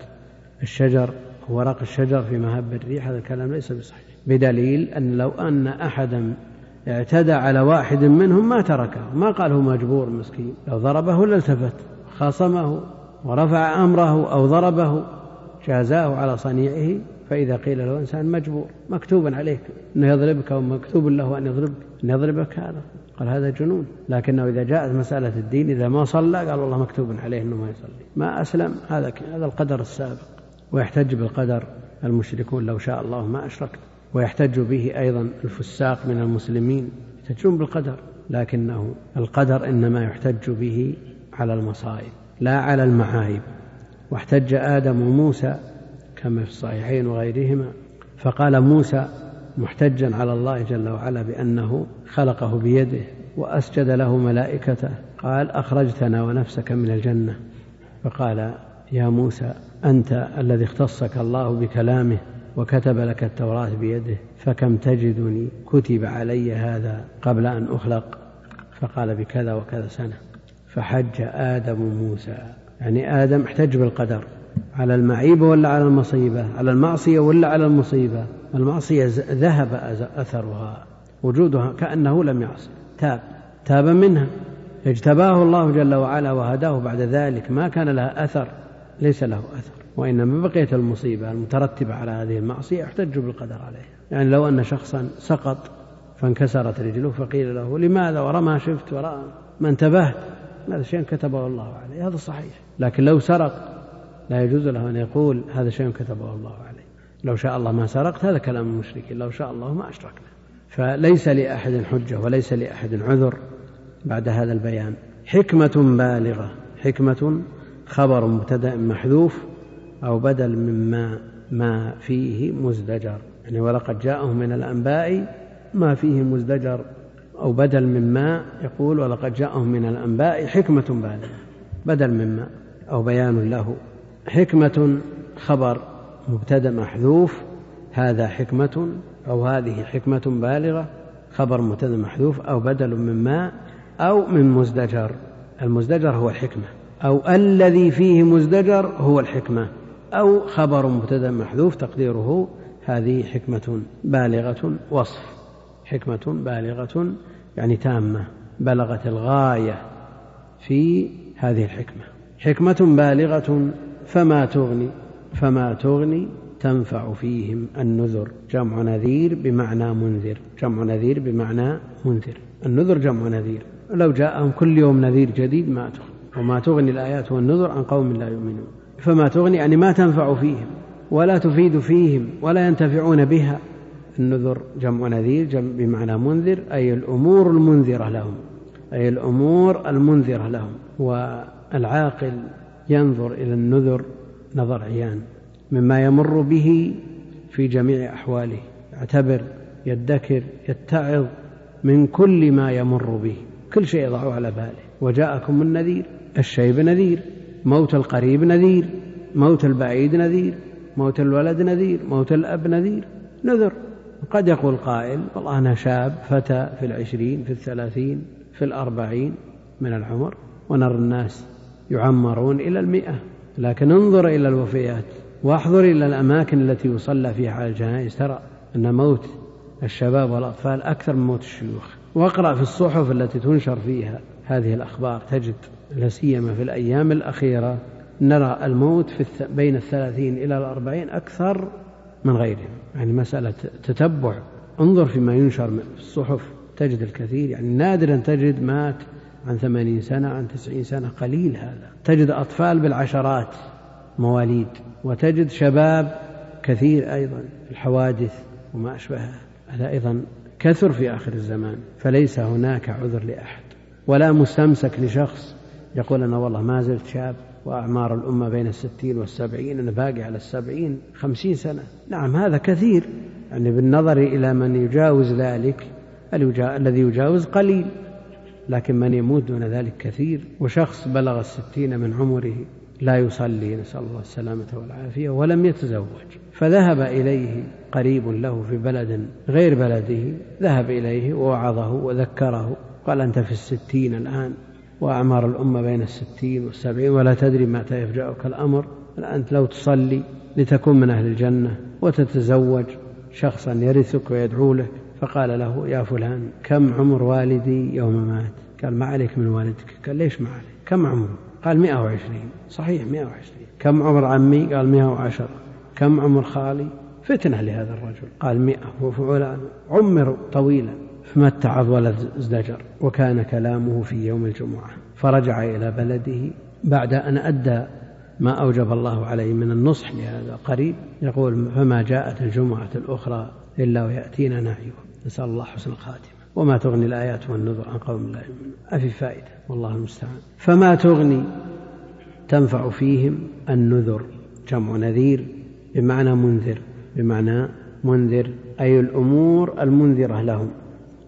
الشجر ورق الشجر في مهب الريح. هذا الكلام ليس بصحيح. بدليل أن لو أن أحدا اعتدى على واحد منهم ما تركه. ما قال هو مجبور مسكين. لو ضربه لالتفت خاصمه ورفع أمره أو ضربه. جازاه على صنيعه فإذا قيل له إنسان مجبور مكتوب عليك أنه يضربك أو مكتوب له أن يضربك أن يضربك هذا. قال هذا جنون. لكنه إذا جاءت مسألة الدين إذا ما صلى قال والله مكتوب عليه أنه ما يصلي. ما أسلم. هذا هذا القدر السابق. ويحتج بالقدر المشركون لو شاء الله ما أشركت. ويحتج به أيضا الفساق من المسلمين. يحتجون بالقدر. لكنه القدر إنما يحتج به على المصائب لا على المعايب. واحتج آدم وموسى كما في الصحيحين وغيرهما فقال موسى محتجا على الله جل وعلا بأنه خلقه بيده وأسجد له ملائكته قال أخرجتنا ونفسك من الجنة. فقال يا موسى أنت الذي اختصك الله بكلامه وكتب لك التوراة بيده فكم تجدني كتب علي هذا قبل أن أخلق؟ فقال بكذا وكذا سنة. فحج آدم موسى يعني آدم احتج بالقدر. على المعيبة ولا على المصيبة؟ على المعصية ولا على المصيبة؟ المعصية ذهب أثرها وجودها كأنه لم يعصي تاب. تاب منها. اجتباه الله جل وعلا وهداه بعد ذلك. ما كان لها أثر. ليس له أثر. وإنما بقيت المصيبة المترتبة على هذه المعصية يحتج بالقدر عليها. يعني لو أن شخصا سقط فانكسرت رجله فقيل له لماذا؟ ورا ما شفت ورا ما انتبهت. هذا شيء كتبه الله عليه هذا صحيح. لكن لو سرق لا يجوز له أن يقول هذا شيء كتبه الله عليه. لو شاء الله ما سرقت هذا كلام المشركين لو شاء الله ما أشركنا. فليس لأحد حجة وليس لأحد عذر بعد هذا البيان. حكمة بالغة حكمة خبر مبتدأ محذوف أو بدل مما ما فيه مزدجر. يعني ولقد جاءهم من الأنباء ما فيه مزدجر. أو بدل مما يقول ولقد جاءهم من الأنباء حكمة بالغة بدل مما أو بيان له. حكمة خبر مبتدأ محذوف. هذا حكمة أو هذه حكمة بالغة. خبر مبتدأ محذوف أو بدل مما أو من مزدجر. المزدجر هو الحكمة. أو الذي فيه مزدجر هو الحكمة. أو خبر مبتدأ محذوف تقديره. هذه حكمة بالغة وصف. حكمة بالغة يعني تامة بلغت الغاية في هذه الحكمة. حكمة بالغة فما تغني فما تغني تنفع فيهم النذر. جمع نذير بمعنى منذر جمع نذير بمعنى منذر. النذر جمع نذير. لو جاءهم كل يوم نذير جديد ما تغني. وما تغني الآيات والنذر عن قوم لا يؤمنون. فما تغني يعني ما تنفع فيهم ولا تفيد فيهم ولا ينتفعون بها. النذر جمع نذير جمع بمعنى منذر أي الأمور المنذرة لهم أي الأمور المنذرة لهم. والعاقل ينظر إلى النذر نظر عيان مما يمر به في جميع أحواله يعتبر يدكر يتعظ من كل ما يمر به. كل شيء يضعه على باله. وجاءكم النذير الشيب نذير موت القريب نذير موت البعيد نذير موت الولد نذير موت الأب نذير نذر. قد يقول قائل والله أنا شاب فتى في العشرين في الثلاثين في الأربعين من العمر ونرى الناس يعمرون إلى المئة. لكن انظر إلى الوفيات واحضر إلى الأماكن التي يصلى فيها على الجنائز. ترى أن موت الشباب والأطفال أكثر من موت الشيوخ. واقرأ في الصحف التي تنشر فيها هذه الأخبار تجد لا سيما في الأيام الأخيرة نرى الموت في بين الثلاثين إلى الأربعين أكثر من غيرهم. يعني مسألة تتبع. انظر فيما ينشر في الصحف تجد الكثير. يعني نادرا تجد مات عن ثمانين سنة عن تسعين سنة. قليل هذا. تجد أطفال بالعشرات مواليد. وتجد شباب كثير أيضا الحوادث وما أشبهها. هذا أيضا كثر في آخر الزمان. فليس هناك عذر لأحد. ولا مستمسك لشخص يقول أنا والله ما زلت شاب وأعمار الأمة بين الستين والسبعين أنا باقي على السبعين خمسين سنة. نعم هذا كثير. يعني بالنظر إلى من يجاوز ذلك الذي يجاوز قليل لكن من يموت دون ذلك كثير. وشخص بلغ الستين من عمره لا يصلي نسأل الله السلامة والعافية ولم يتزوج. فذهب إليه قريب له في بلد غير بلده ذهب إليه ووعظه وذكره قال أنت في الستين الآن. وأعمار الأمة بين الستين والسبعين ولا تدري متى يفجأك الأمر. أنت لو تصلي لتكون من أهل الجنة وتتزوج شخصا يرثك ويدعو لك فقال له يا فلان كم عمر والدي يوم مات؟ قال ما عليك من والدك؟ قال ليش ما عليك؟ كم عمره قال مئة وعشرين. صحيح مئة وعشرين. كم عمر عمي؟ قال مئة وعشرة. كم عمر خالي؟ فتنة لهذا الرجل. قال مئة. وفعلان. عمر طويلا. فما اتعظ ولا ازدجر وكان كلامه في يوم الجمعة. فرجع إلى بلده بعد أن أدى ما أوجب الله عليه من النصح لهذا قريب يقول فما جاءت الجمعة الأخرى إلا ويأتينا نعيه نسأل الله حسن الخاتمة. وما تغني الآيات والنذر عن قوم لا يؤمنون. أفي فائدة والله المستعان. فما تغني تنفع فيهم النذر. جمع نذير بمعنى منذر بمعنى منذر أي الأمور المنذرة لهم.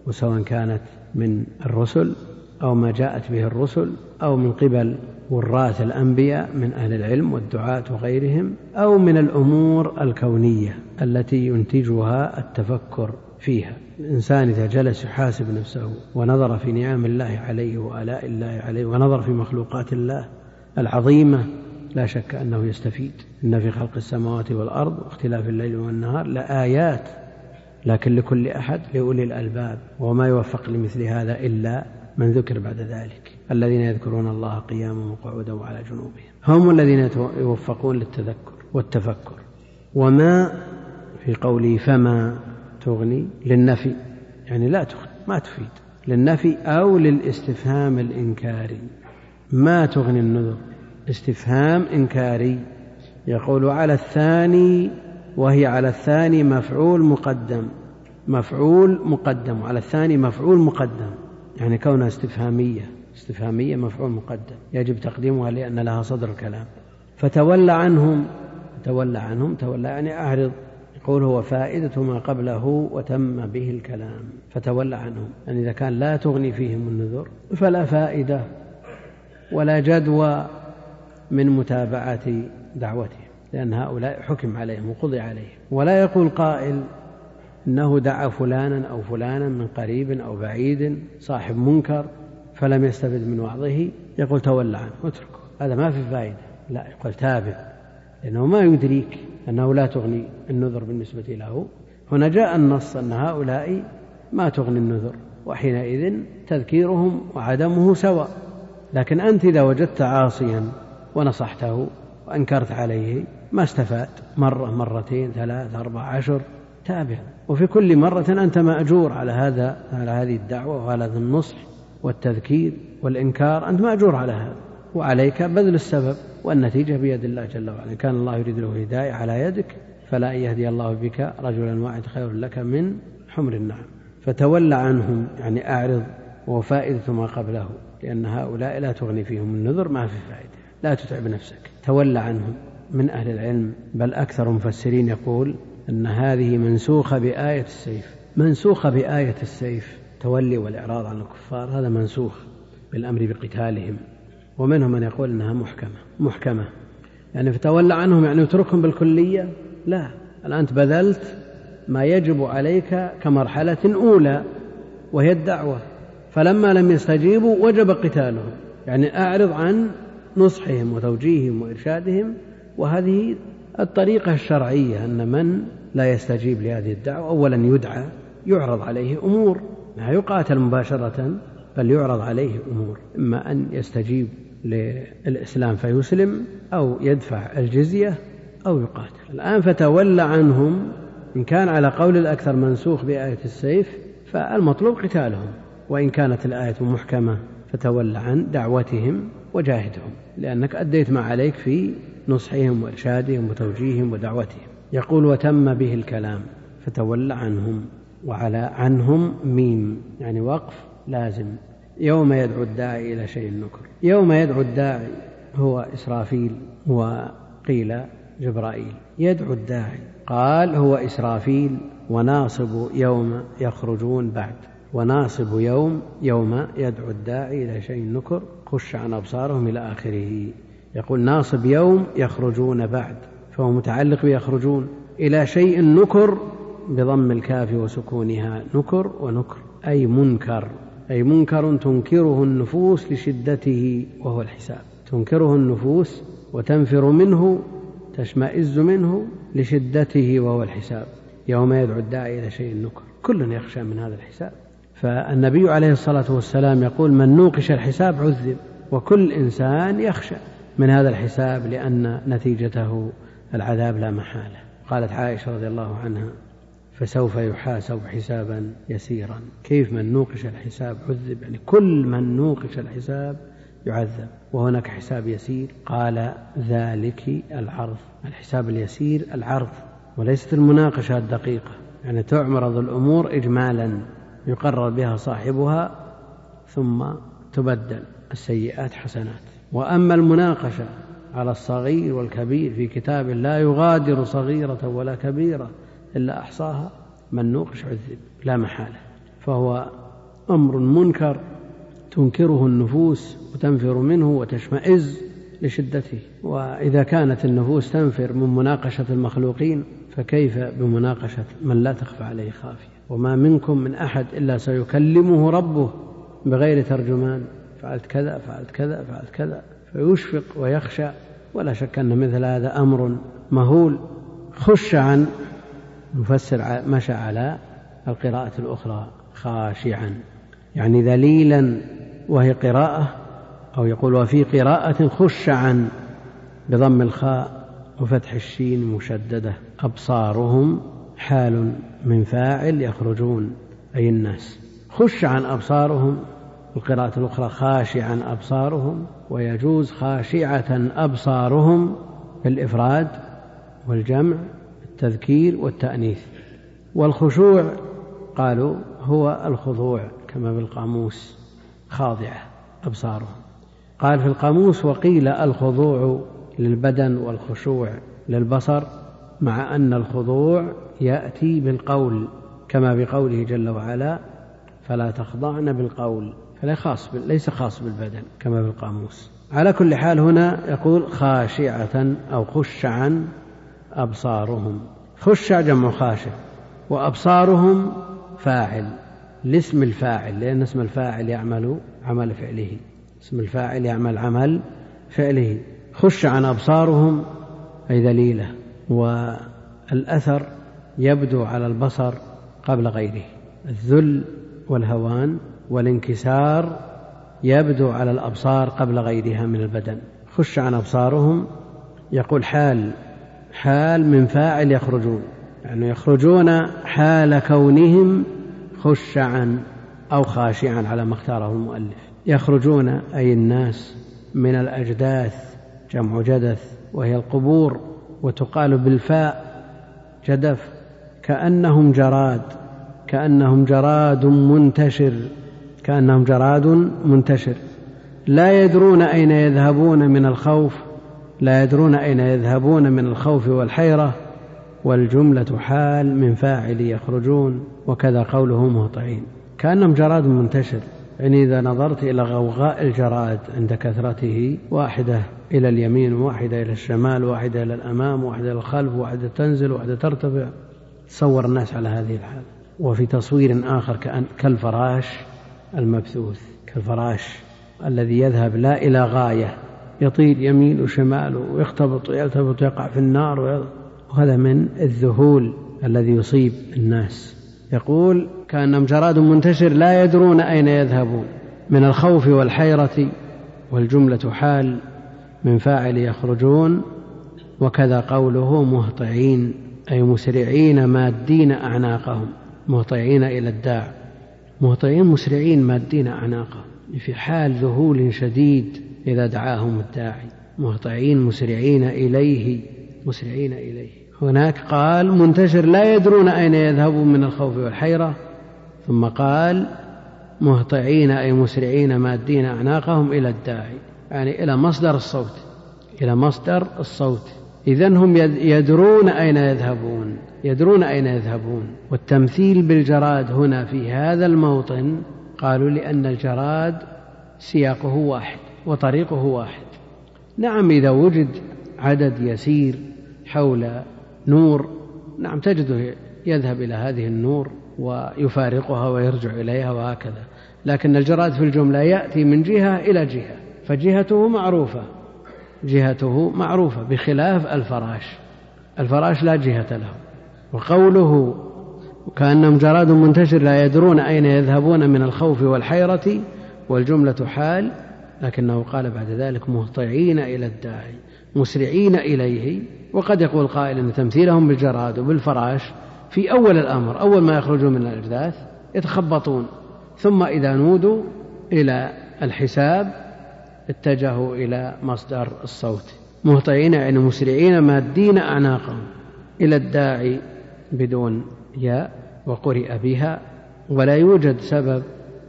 وسواء كانت من الرسل أو ما جاءت به الرسل أو من قبل وراث الأنبياء من أهل العلم والدعاة وغيرهم أو من الأمور الكونية التي ينتجها التفكر فيها. الإنسان إذا جلس يحاسب نفسه ونظر في نعم الله عليه وآلاء الله عليه ونظر في مخلوقات الله العظيمة لا شك أنه يستفيد. إن في خلق السماوات والأرض واختلاف الليل والنهار لآيات لكن لكل أحد لأولي الألباب وما يوفق لمثل هذا إلا من ذكر بعد ذلك. الذين يذكرون الله قياما وقعودا وعلى جنوبهم. هم الذين يوفقون للتذكر والتفكر. وما في قوله فما تغني للنفي يعني لا تغني ما تفيد. للنفي أو للاستفهام الإنكاري. ما تغني النذر؟ استفهام إنكاري. يقول على الثاني وهي على الثاني مفعول مقدم. مفعول مقدم. وعلى الثاني مفعول مقدم. يعني كونها استفهامية. استفهامية مفعول مقدم. يجب تقديمها لأن لها صدر الكلام. فتولى عنهم. تولى عنهم. تولى يعني أعرض. يقول هو فائدة ما قبله وتم به الكلام. فتولى عنهم. يعني إذا كان لا تغني فيهم النذر فلا فائدة ولا جدوى من متابعة دعوتهم لأن هؤلاء حكم عليهم وقضي عليهم. ولا يقول قائل إنه دعا فلانا أو فلانا من قريب أو بعيد صاحب منكر فلم يستفد من وعظه يقول تولى عنه اتركه. هذا ما في فائدة. لا يقول تابع لأنه ما يدريك أنه لا تغني النذر بالنسبة له. هنا جاء النص أن هؤلاء ما تغني النذر وحينئذ تذكيرهم وعدمه سواء. لكن أنت إذا وجدت عاصيا ونصحته وأنكرت عليه ما استفاد. مرة مرتين ثلاث أربع عشر تابع. وفي كل مرة أنت مأجور على هذا على هذه الدعوة وعلى هذا النصح والتذكير والإنكار. أنت مأجور على هذا. وعليك بذل السبب والنتيجة بيد الله جل وعلا. كان الله يريد له الهداية على يدك فلا أن يهدي الله بك رجلا واحد خير لك من حمر النعم. فتول عنهم يعني أعرض وفائدة ما قبله لأن هؤلاء لا تغني فيهم النذر ما في فائدة. لا تتعب نفسك. تول عنهم من أهل العلم بل أكثر المفسرين يقول أن هذه منسوخة بآية السيف. منسوخة بآية السيف تولي والإعراض عن الكفار هذا منسوخ بالأمر بقتالهم. ومنهم من يقول أنها محكمة محكمة. يعني فتولى عنهم يعني اتركهم بالكلية؟ لا. الآن أنت بذلت ما يجب عليك كمرحلة أولى وهي الدعوة. فلما لم يستجيبوا وجب قتالهم. يعني أعرض عن نصحهم وتوجيههم وإرشادهم وهذه الطريقة الشرعية أن من لا يستجيب لهذه الدعوة أولا يدعى يعرض عليه أمور لا يقاتل مباشرة بل يعرض عليه أمور إما أن يستجيب للإسلام فيسلم أو يدفع الجزية أو يقاتل. الآن فتولى عنهم إن كان على قول الأكثر منسوخ بآية السيف فالمطلوب قتالهم. وإن كانت الآية محكمة فتول عن دعوتهم. وجاهدهم لأنك أديت ما عليك في نصحهم وإرشادهم وتوجيههم ودعوتهم. يقول وتم به الكلام فتول عنهم وعلى عنهم ميم. يعني وقف لازم. يوم يدعو الداعي إلى شيء النكر يوم يدعو الداعي هو إسرافيل وقيل جبرائيل. يدعو الداعي قال هو إسرافيل وناصب يوم يخرجون بعد. وناصب يوم يوم يدعو الداعي إلى شيء نكر. خش عن أبصارهم إلى آخره. يقول ناصب يوم يخرجون بعد فهو متعلق بيخرجون. إلى شيء نكر بضم الكاف وسكونها نكر ونكر أي منكر أي منكر تنكره النفوس لشدته وهو الحساب. تنكره النفوس وتنفر منه تشمئز منه لشدته وهو الحساب. يوم يدعو الداعي إلى شيء نكر كل يخشى من هذا الحساب. فالنبي عليه الصلاة والسلام يقول من نوقش الحساب عذب وكل إنسان يخشى من هذا الحساب لأن نتيجته العذاب لا محالة. قالت عائشة رضي الله عنها فسوف يحاسب حسابا يسيرا. كيف من نوقش الحساب عذب؟ يعني كل من نوقش الحساب يعذب وهناك حساب يسير. قال ذلك العرض الحساب اليسير العرض وليست المناقشة الدقيقة. يعني تعمرض الأمور إجمالا. يقرر بها صاحبها ثم تبدل السيئات حسنات. وأما المناقشة على الصغير والكبير في كتاب لا يغادر صغيرة ولا كبيرة إلا أحصاها من نوقش عذب لا محالة. فهو أمر منكر تنكره النفوس وتنفر منه وتشمئز لشدته. وإذا كانت النفوس تنفر من مناقشة المخلوقين فكيف بمناقشة من لا تخفى عليه خافية؟ وما منكم من أحد إلا سيكلمه ربه بغير ترجمان. فعلت كذا فعلت كذا فعلت كذا. فيشفق ويخشى ولا شك أن مثل هذا أمر مهول. خش عن نفسر مشى على القراءة الأخرى خاشعا. يعني ذليلا وهي قراءة أو يقول وفي قراءة خشعا بضم الخاء وفتح الشين مشددة. أبصارهم حال من فاعل يخرجون أي الناس. خش عن أبصارهم القراءة الأخرى خاشعا أبصارهم ويجوز خاشعة أبصارهم بالإفراد والجمع التذكير والتأنيث. والخشوع قالوا هو الخضوع كما بالقاموس خاضعة أبصارهم. قال في القاموس وقيل الخضوع للبدن والخشوع للبصر مع أن الخضوع يأتي بالقول كما بقوله جل وعلا فلا تخضعن بالقول فلا خاص ليس خاص بالبدن كما في القاموس على كل حال هنا يقول خاشعة أو خشعا أبصارهم. خشع جمع خاشع وأبصارهم فاعل لاسم الفاعل لأن اسم الفاعل يعمل عمل فعله. اسم الفاعل يعمل عمل فعله. خش عن أبصارهم أي ذليلة. والأثر يبدو على البصر قبل غيره. الذل والهوان والانكسار يبدو على الأبصار قبل غيرها من البدن. خش عن أبصارهم. يقول حال حال من فاعل يخرجون. يعني يخرجون حال كونهم خشعا أو خاشعا على ما اختاره المؤلف. يخرجون أي الناس من الأجداث جمع جدث وهي القبور وتقال بالفاء جدف. كأنهم جراد كأنهم جراد منتشر كأنهم جراد منتشر. لا يدرون أين يذهبون من الخوف لا يدرون أين يذهبون من الخوف والحيرة. والجملة حال من فاعل يخرجون وكذا قوله مهطعين. كأنهم جراد منتشر. يعني إذا نظرت إلى غوغاء الجراد عند كثرته واحدة إلى اليمين واحدة إلى الشمال واحدة إلى الأمام واحدة إلى الخلف واحدة تنزل واحدة ترتفع. تصور الناس على هذه الحال. وفي تصوير آخر كأن كالفراش المبثوث كالفراش الذي يذهب لا إلى غاية يطير يمين وشمال ويختبط ويلتفت ويقع في النار وهذا من الذهول الذي يصيب الناس. يقول كأنهم جراد منتشر لا يدرون أين يذهبون من الخوف والحيرة والجملة حال من فاعل يخرجون وكذا قوله مهطعين. أي مسرعين مادين أعناقهم مهطعين إلى الداع. مهطعين مسرعين مادين أعناقهم في حال ذهول شديد إذا دعاهم الداعي. مهطعين مسرعين إليه مسرعين إليه. هناك قال منتشر لا يدرون أين يذهبون من الخوف والحيرة ثم قال مهطعين أي مسرعين مادين أعناقهم إلى الداعي يعني إلى مصدر الصوت إلى مصدر الصوت. إذا هم يدرون أين يذهبون يدرون أين يذهبون. والتمثيل بالجراد هنا في هذا الموطن قالوا لأن الجراد سياقه واحد وطريقه واحد. نعم إذا وجد عدد يسير حول نور نعم تجده يذهب إلى هذه النور ويفارقها ويرجع إليها وهكذا. لكن الجراد في الجملة يأتي من جهة إلى جهة فجهته معروفة. جهته معروفة بخلاف الفراش. الفراش لا جهة له. وقوله كأنهم جراد منتشر لا يدرون أين يذهبون من الخوف والحيرة والجملة حال لكنه قال بعد ذلك مهطعين إلى الداعي مسرعين إليه. وقد يقول قائل أن تمثيلهم بالجراد وبالفراش في أول الأمر أول ما يخرجون من الأجداث يتخبطون ثم إذا نودوا إلى الحساب اتجهوا إلى مصدر الصوت. مهطعين يعني مسرعين مادين أعناقهم إلى الداعي بدون ياء وقرئ بها ولا يوجد سبب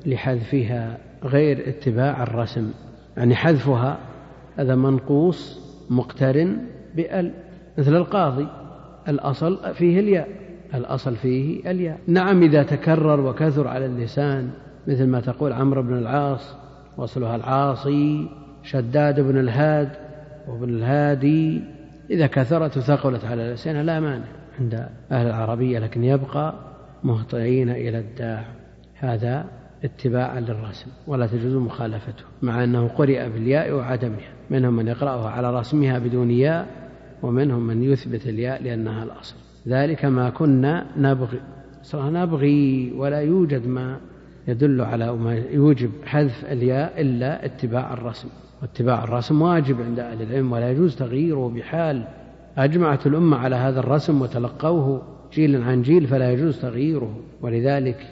لحذفها غير اتباع الرسم. يعني حذفها هذا منقوص مقترن بأل مثل القاضي الأصل فيه الياء الأصل فيه الياء. نعم إذا تكرر وكثر على اللسان مثل ما تقول عمرو بن العاص وصلها العاصي شداد بن الهاد وابن الهادي. إذا كثرت وثقلت على اللسان لا مانع عند أهل العربية لكن يبقى مهطعين إلى الداع. هذا اتباعا للرسم ولا تجوز مخالفته مع أنه قرئ بالياء وعدمها. منهم من يقرأها على رسمها بدون ياء ومنهم من يثبت الياء لأنها الأصل. ذلك ما كنا نبغي. نبغي ولا يوجد ما يدل على ما يوجب حذف الياء إلا اتباع الرسم. واتباع الرسم واجب عند أهل العلم ولا يجوز تغييره بحال. أجمعت الأمة على هذا الرسم وتلقوه جيل عن جيل فلا يجوز تغييره. ولذلك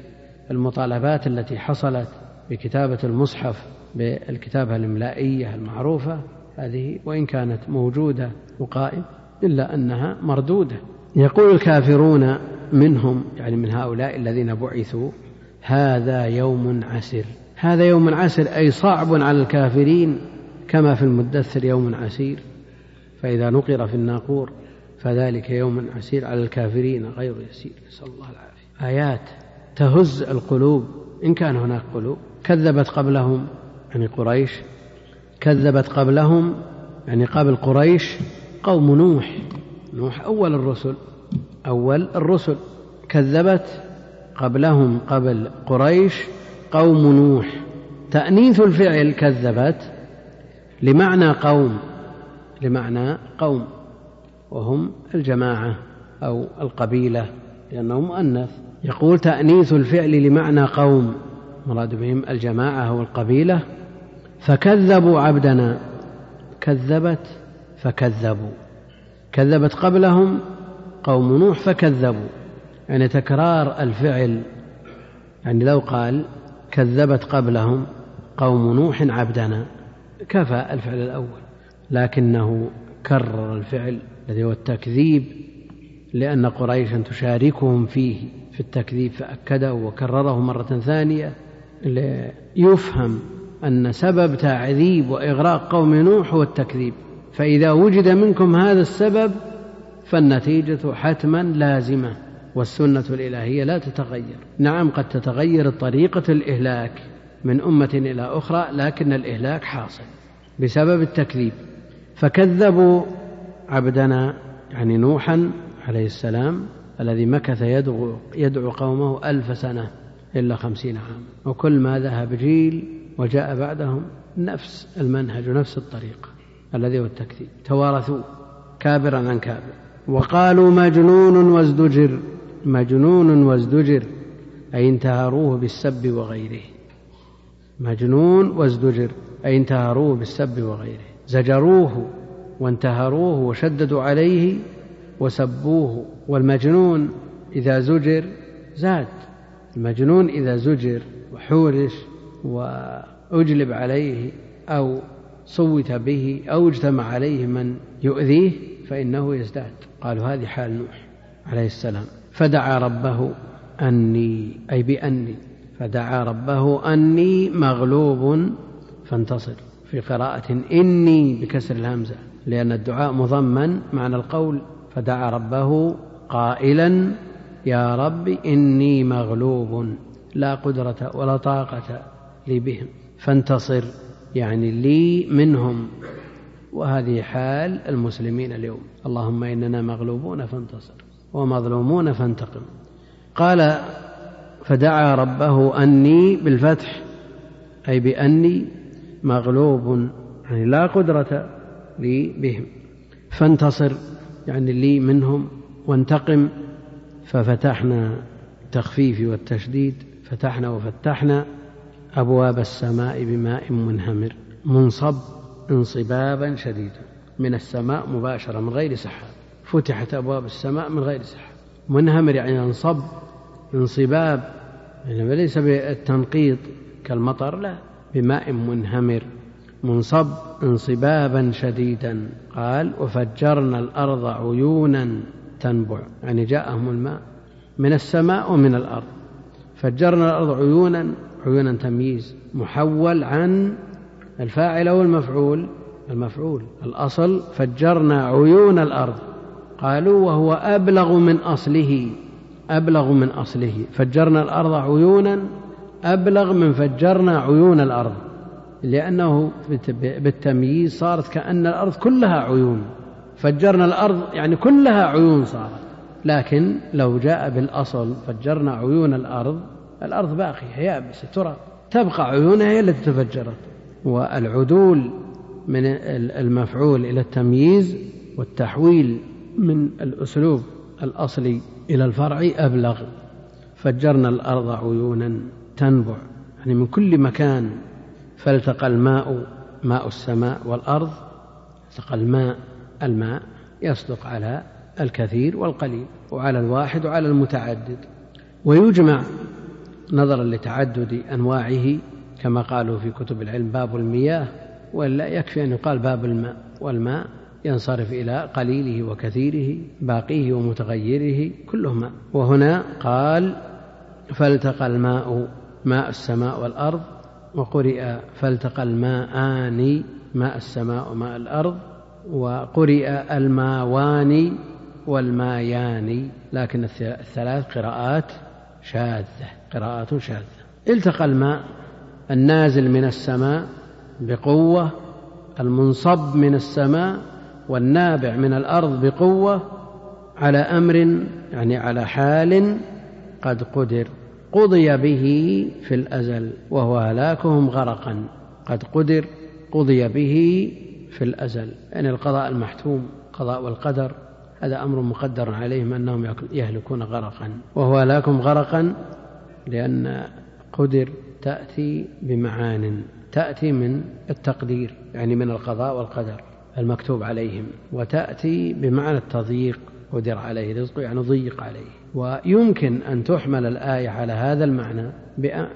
المطالبات التي حصلت بكتابة المصحف بالكتابة الإملائية المعروفة هذه وإن كانت موجودة وقائم إلا أنها مردودة. يقول الكافرون منهم يعني من هؤلاء الذين بعثوا هذا يوم عسر هذا يوم عسر أي صعب على الكافرين كما في المدثر يوم عسير فإذا نقر في الناقور فذلك يوم عسير على الكافرين غير يسير. نسأل الله العافية. آيات تهز القلوب. إن كان هناك قلوب كذبت قبلهم يعني قريش كذبت قبلهم يعني قبل قريش قوم نوح. نوح أول الرسل أول الرسل كذبت قبلهم قبل قريش قوم نوح. تأنيث الفعل كذبت لمعنى قوم لمعنى قوم وهم الجماعة أو القبيلة لأنه مؤنث. يقول تأنيث الفعل لمعنى قوم مراد بهم الجماعة أو القبيلة. فكذبوا عبدنا كذبت فكذبوا. كذبت قبلهم قوم نوح فكذبوا. يعني تكرار الفعل يعني لو قال كذبت قبلهم قوم نوح عبدنا كفى الفعل الأول لكنه كرر الفعل الذي هو التكذيب لأن قريشا تشاركهم فيه في التكذيب فأكده وكرره مرة ثانية ليفهم أن سبب تعذيب وإغراق قوم نوح هو التكذيب. فإذا وجد منكم هذا السبب فالنتيجة حتما لازمة. والسنة الإلهية لا تتغير. نعم قد تتغير طريقة الإهلاك من أمة إلى أخرى لكن الإهلاك حاصل بسبب التكذيب. فكذبوا عبدنا يعني نوحا عليه السلام الذي مكث يدعو, يدعو قومه ألف سنة إلا خمسين عاما وكل ما ذهب جيل وجاء بعدهم نفس المنهج ونفس الطريق الذي هو التكذيب. توارثوه كابرا عن كابر. وقالوا مجنون وازدجر. مجنون وازدجر أي انتهروه بالسب وغيره. مجنون وازدجر أي انتهروه بالسب وغيره. زجروه وانتهروه وشددوا عليه وسبوه. والمجنون إذا زجر زاد المجنون إذا زجر وحورش وأجلب عليه أو صوت به أو اجتمع عليه من يؤذيه فإنه يزداد. قالوا هذه حال نوح عليه السلام. فدعا ربه أني أي بأني فدعا ربه أني مغلوب فانتصر في قراءة إني بكسر الهمزة لأن الدعاء مضمن معنى القول. فدعا ربه قائلا يا رب إني مغلوب لا قدرة ولا طاقة لي بهم فانتصر يعني لي منهم. وهذه حال المسلمين اليوم. اللهم إننا مغلوبون فانتصر. ومظلومون فانتقم. قال فدعا ربه أني بالفتح أي بأني مغلوب يعني لا قدرة لي بهم. فانتصر يعني لي منهم وانتقم. ففتحنا التخفيف والتشديد فتحنا وفتحنا أبواب السماء بماء منهمر منصب انصبابا شديدا من السماء مباشرة من غير سحاب. فتحت أبواب السماء من غير سحاب منهمر يعني انصب انصباب يعني ليس بالتنقيط كالمطر لا بماء منهمر منصب انصبابا شديدا. قال وفجرنا الأرض عيونا تنبع. يعني جاءهم الماء من السماء ومن الأرض. فجرنا الأرض عيونا عيونا تمييز محول عن الفاعل أو المفعول المفعول الأصل فجرنا عيون الأرض. قالوا وهو أبلغ من أصله أبلغ من أصله. فجرنا الأرض عيونا أبلغ من فجرنا عيون الأرض. لأنه بالتمييز صارت كأن الأرض كلها عيون. فجرنا الأرض يعني كلها عيون صارت. لكن لو جاء بالأصل فجرنا عيون الأرض الأرض باقية يابسة ترى تبقى عيونها هي التي تفجرت. والعدول من المفعول إلى التمييز والتحويل من الأسلوب الأصلي إلى الفرع أبلغ. فجرنا الأرض عيونا تنبع يعني من كل مكان فالتقى الماء ماء السماء والأرض التقى الماء الماء يصدق على الكثير والقليل وعلى الواحد وعلى المتعدد. ويجمع نظرا لتعدد أنواعه كما قالوا في كتب العلم باب المياه ولا يكفي أن يقال باب الماء والماء ينصرف إلى قليله وكثيره باقيه ومتغيره كله ماء وهنا قال فالتقى الماء ماء السماء والأرض وقرئ فالتقى الماءان ماء السماء وماء الأرض وقرئ الماوان والمايان. لكن الثلاث قراءات شاذة قراءات شاذة. التقى الماء النازل من السماء بقوة المنصب من السماء والنابع من الأرض بقوة على أمر يعني على حال قد قدر قضي به في الأزل وهو هلاكهم غرقا. قد قدر قضي به في الأزل. يعني القضاء المحتوم قضاء والقدر هذا أمر مقدر عليهم أنهم يهلكون غرقا. وهو هلاكهم غرقا لأن قدر تأتي بمعان تأتي من التقدير يعني من القضاء والقدر. المكتوب عليهم وتأتي بمعنى التضييق قدر عليه رزقه يعني ضيق عليه. ويمكن أن تحمل الآية على هذا المعنى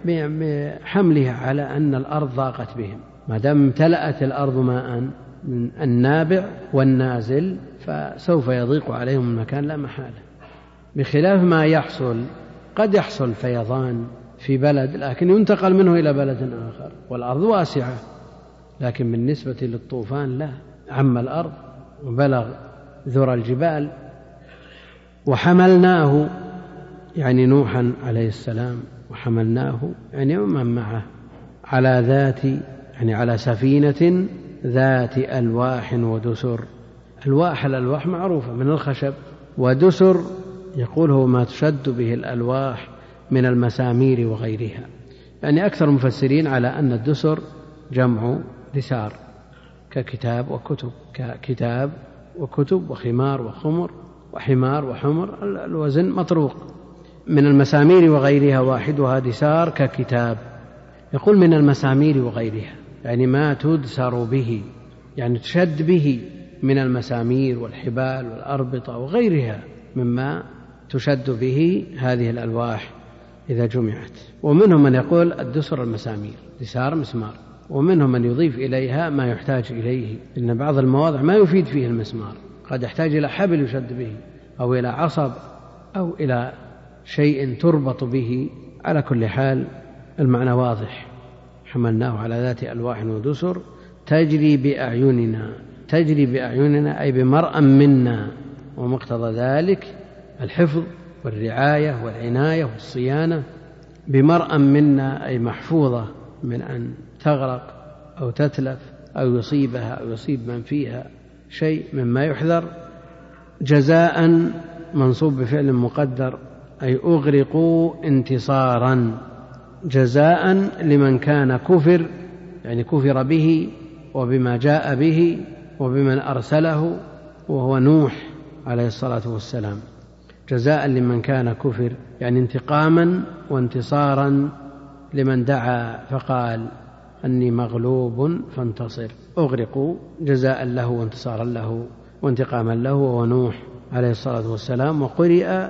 بحملها على أن الأرض ضاقت بهم. ما دام امتلأت الأرض ماء من النابع والنازل فسوف يضيق عليهم المكان لا محالة. بخلاف ما يحصل قد يحصل فيضان في بلد لكن ينتقل منه إلى بلد آخر والأرض واسعة لكن بالنسبة للطوفان لا. عم الأرض وبلغ ذرى الجبال وحملناه يعني نوحا عليه السلام وحملناه يعني ومن معه على ذات يعني على سفينة ذات ألواح ودسر. ألواح الألواح معروفة من الخشب ودسر يقول هو ما تشد به الألواح من المسامير وغيرها. يعني أكثر المفسرين على أن الدسر جمع دسار ككتاب وكتب ككتاب وكتب وخمار وخمر وحمار وحمر الوزن مطروق. من المسامير وغيرها واحدها دسار ككتاب. يقول من المسامير وغيرها يعني ما تدسر به يعني تشد به من المسامير والحبال والأربطة وغيرها مما تشد به هذه الألواح إذا جمعت. ومنهم من يقول الدسر المسامير دسار مسمار. ومنهم من يضيف إليها ما يحتاج إليه إن بعض المواضع ما يفيد فيه المسمار قد يحتاج إلى حبل يشد به أو إلى عصب أو إلى شيء تربط به على كل حال المعنى واضح. حملناه على ذات ألواح ودسر تجري بأعيننا تجري بأعيننا أي بمرأ منا. ومقتضى ذلك الحفظ والرعاية والعناية والصيانة بمرأ منا أي محفوظة من أن تغرق أو تتلف أو يصيبها أو يصيب من فيها شيء مما يحذر جزاء منصوب بفعل مقدر أي أغرقوا انتصارا جزاء لمن كان كفر يعني كفر به وبما جاء به وبمن أرسله وهو نوح عليه الصلاة والسلام. جزاء لمن كان كفر يعني انتقاما وانتصارا لمن دعا فقال أني مغلوب فانتصر. أغرقوا جزاء له وانتصارا له وانتقاما له وهو نوح عليه الصلاة والسلام. وقرئ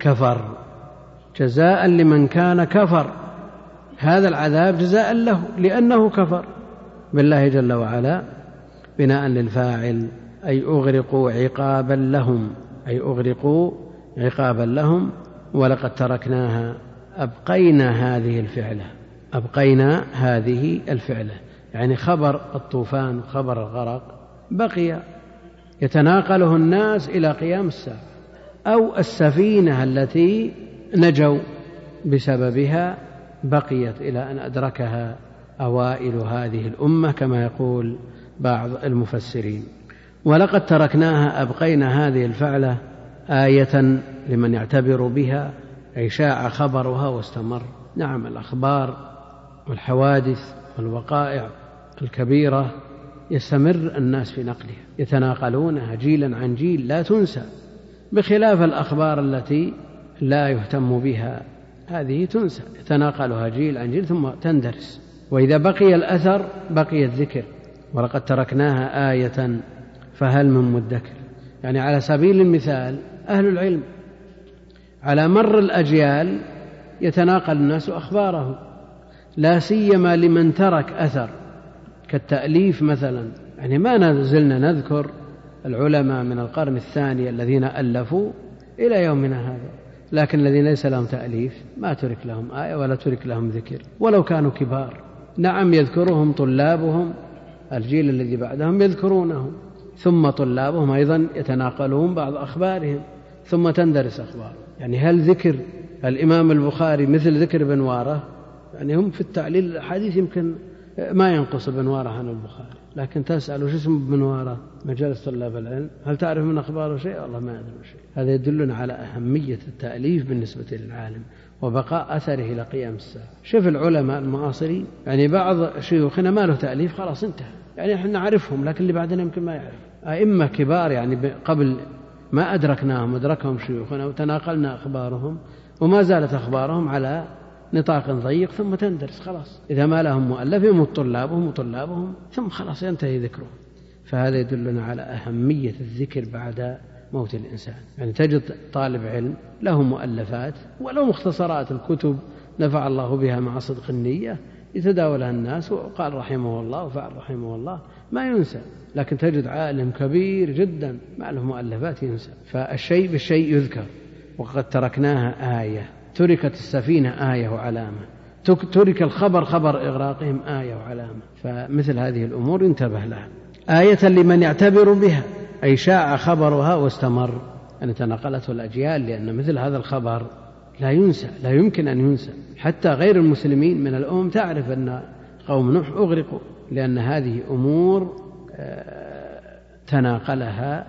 كفر. جزاء لمن كان كفر. هذا العذاب جزاء له لأنه كفر. بالله جل وعلا بناء للفاعل أي أغرقوا عقابا لهم. أي أغرقوا عقابا لهم. ولقد تركناها أبقينا هذه الفعلة. أبقينا هذه الفعلة. يعني خبر الطوفان وخبر الغرق بقي. يتناقله الناس إلى قيام الساعة. أو السفينة التي نجوا بسببها بقيت إلى أن أدركها أوائل هذه الأمة كما يقول بعض المفسرين. ولقد تركناها أبقينا هذه الفعلة آية لمن يعتبر بها أي شاع خبرها واستمر. نعم الأخبار والحوادث والوقائع الكبيرة يستمر الناس في نقلها يتناقلونها جيلا عن جيل لا تنسى بخلاف الأخبار التي لا يهتم بها هذه تنسى يتناقلها جيل عن جيل ثم تندرس. وإذا بقي الأثر بقي الذكر ولقد تركناها آية فهل من مدكر؟ يعني على سبيل المثال أهل العلم على مر الأجيال يتناقل الناس أخبارهم. لا سيما لمن ترك أثر كالتأليف مثلا. يعني ما زلنا نذكر العلماء من القرن الثاني الذين ألفوا إلى يومنا هذا. لكن الذين ليس لهم تأليف ما ترك لهم آية ولا ترك لهم ذكر. ولو كانوا كبار. نعم يذكرهم طلابهم الجيل الذي بعدهم يذكرونهم. ثم طلابهم أيضا يتناقلون بعض أخبارهم. ثم تندرس أخبارهم. يعني هل ذكر الإمام البخاري مثل ذكر بن وارة؟ يعني هم في التعليل الأحاديث يمكن ما ينقص ابن وارة عن البخاري لكن تسأل وش اسم ابن وارة؟ مجالس طلاب العلم هل تعرف من أخباره شيء؟ والله ما أدري شيء. هذا يدلنا على أهمية التأليف بالنسبة للعالم وبقاء أثره إلى قيام الساعة. شوف العلماء المعاصرين يعني بعض شيوخنا ما له تأليف خلاص انتهى. يعني إحنا نعرفهم لكن اللي بعدنا يمكن ما يعرف. أئمة كبار يعني قبل ما أدركناهم أدركهم شيوخنا وتناقلنا أخبارهم وما زالت أخبارهم على نطاق ضيق ثم تندرس خلاص. إذا ما لهم مؤلف يموت طلابهم وطلابهم ثم خلاص ينتهي ذكرهم. فهذا يدلنا على أهمية الذكر بعد موت الإنسان. يعني تجد طالب علم له مؤلفات ولو مختصرات الكتب نفع الله بها مع صدق النية يتداولها الناس وقال رحمه الله وفعل رحمه الله ما ينسى. لكن تجد عالم كبير جدا ما له مؤلفات ينسى. فالشيء بالشيء يذكر. وقد تركناها آية. تركت السفينة آية وعلامة. ترك الخبر خبر إغراقهم آية وعلامة. فمثل هذه الأمور انتبه لها. آية لمن يعتبر بها أي شاع خبرها واستمر. أن تناقلته الأجيال لأن مثل هذا الخبر لا ينسى لا يمكن أن ينسى. حتى غير المسلمين من الأمم تعرف أن قوم نوح أغرقوا لأن هذه أمور آه، تناقلها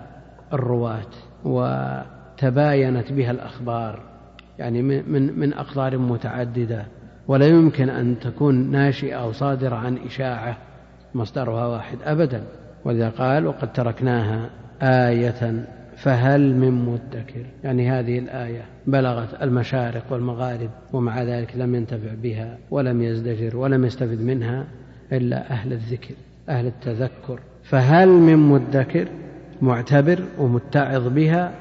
الرواة وتباينت بها الأخبار. يعني من من أقطار متعددة ولا يمكن أن تكون ناشئة أو صادرة عن إشاعة مصدرها واحد أبدا. ولذا قال وقد تركناها آية فهل من مدكر. يعني هذه الآية بلغت المشارق والمغارب ومع ذلك لم ينتفع بها ولم يزدجر ولم يستفد منها إلا أهل الذكر أهل التذكر. فهل من مدكر؟ معتبر ومتعظ بها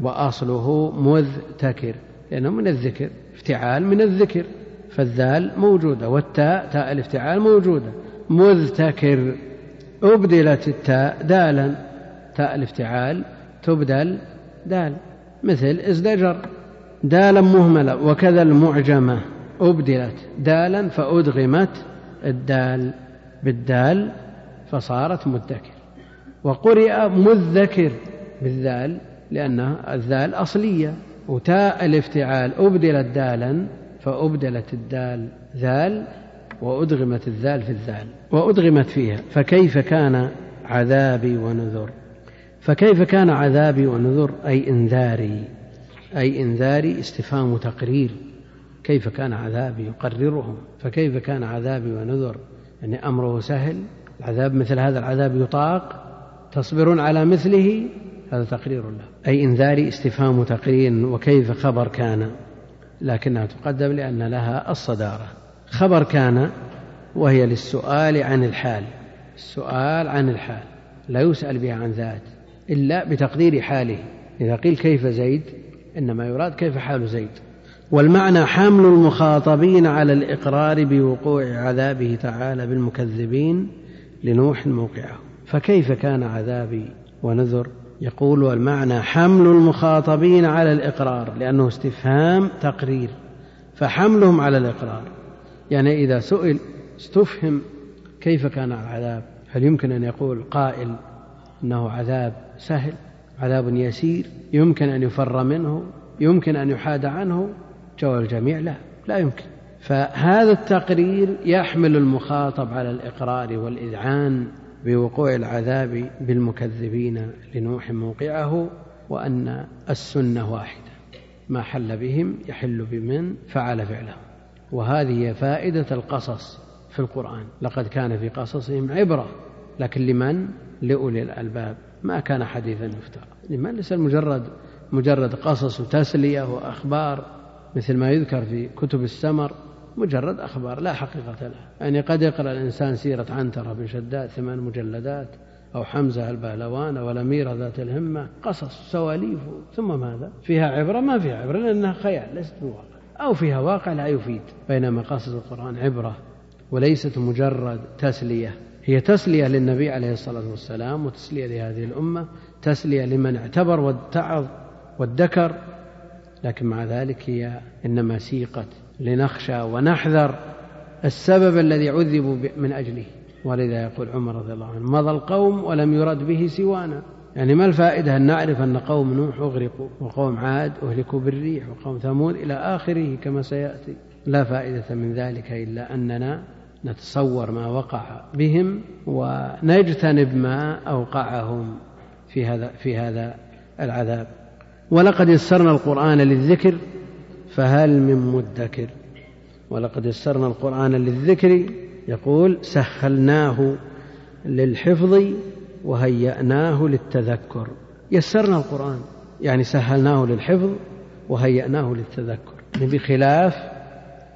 وأصله مذتكر لأنه من الذكر افتعال من الذكر فالذال موجودة والتاء تاء الافتعال موجودة. مذتكر أبدلت التاء دالا تاء الافتعال تبدل دال. مثل ازدجر دالا مهملة وكذا المعجمة أبدلت دالا فأدغمت الدال بالدال فصارت مدكر وقرئ مذكر بالذال لأن الذال أصلية. وتاء الافتعال أبدلت دالا فأبدلت الدال ذال وأدغمت الذال في الذال وأدغمت فيها فكيف كان عذابي ونذر؟ فكيف كان عذابي ونذر؟ أي إنذاري أي إنذاري استفهام تقرير كيف كان عذابي يقررهم؟ فكيف كان عذابي ونذر؟ يعني أمره سهل العذاب مثل هذا العذاب يطاق تصبرون على مثله هذا تقرير له. أي إنذاري استفهام تقرير وكيف خبر كان. لكنها تقدم لأن لها الصدارة. خبر كان وهي للسؤال عن الحال. السؤال عن الحال. لا يسأل بها عن ذات. إلا بتقدير حاله. إذا قيل كيف زيد إنما يراد كيف حال زيد. والمعنى حمل المخاطبين على الإقرار بوقوع عذابه تعالى بالمكذبين لنوح موقعه. فكيف كان عذابي ونذر يقول والمعنى حمل المخاطبين على الإقرار لأنه استفهام تقرير فحملهم على الإقرار. يعني إذا سئل استفهم كيف كان العذاب؟ هل يمكن أن يقول قائل أنه عذاب سهل عذاب يسير؟ يمكن أن يفر منه؟ يمكن أن يحاد عنه؟ جواب الجميع لا لا يمكن. فهذا التقرير يحمل المخاطب على الإقرار والإذعان. بوقوع العذاب بالمكذبين لنوح موقعه وأن السنة واحدة. ما حل بهم يحل بمن فعل فعله. وهذه فائدة القصص في القرآن. لقد كان في قصصهم عبرة لكن لمن؟ لأولي الألباب. ما كان حديثا يفترى لمن؟ ليس مجرد مجرد قصص وتسلية وأخبار مثل ما يذكر في كتب السمر. مجرد أخبار لا حقيقة لها. يعني قد يقرأ الإنسان سيرة عنترة بن شداد ثمان مجلدات أو حمزة البهلوان أو الأميرة ذات الهمة قصص سواليف ثم ماذا؟ فيها عبرة؟ ما فيها عبرة لأنها خيال ليست بواقع. أو فيها واقع لا يفيد بينما قصص القرآن عبرة وليست مجرد تسلية. هي تسلية للنبي عليه الصلاة والسلام وتسلية لهذه الأمة تسلية لمن اعتبر واتعظ وادكر لكن مع ذلك هي إنما سيقت لنخشى ونحذر السبب الذي عذبوا من أجله. ولذا يقول عمر رضي الله عنه مضى القوم ولم يرد به سوانا. يعني ما الفائدة أن نعرف أن قوم نوح أغرقوا وقوم عاد أهلكوا بالريح وقوم ثمود إلى آخره كما سيأتي. لا فائدة من ذلك إلا أننا نتصور ما وقع بهم ونجتنب ما أوقعهم في هذا في هذا العذاب. ولقد يسرنا القرآن للذكر فهل من مدكر؟ ولقد يسرنا القرآن للذكر يقول سهلناه للحفظ وهيأناه للتذكر. يسرنا القرآن يعني سهلناه للحفظ وهيأناه للتذكر بخلاف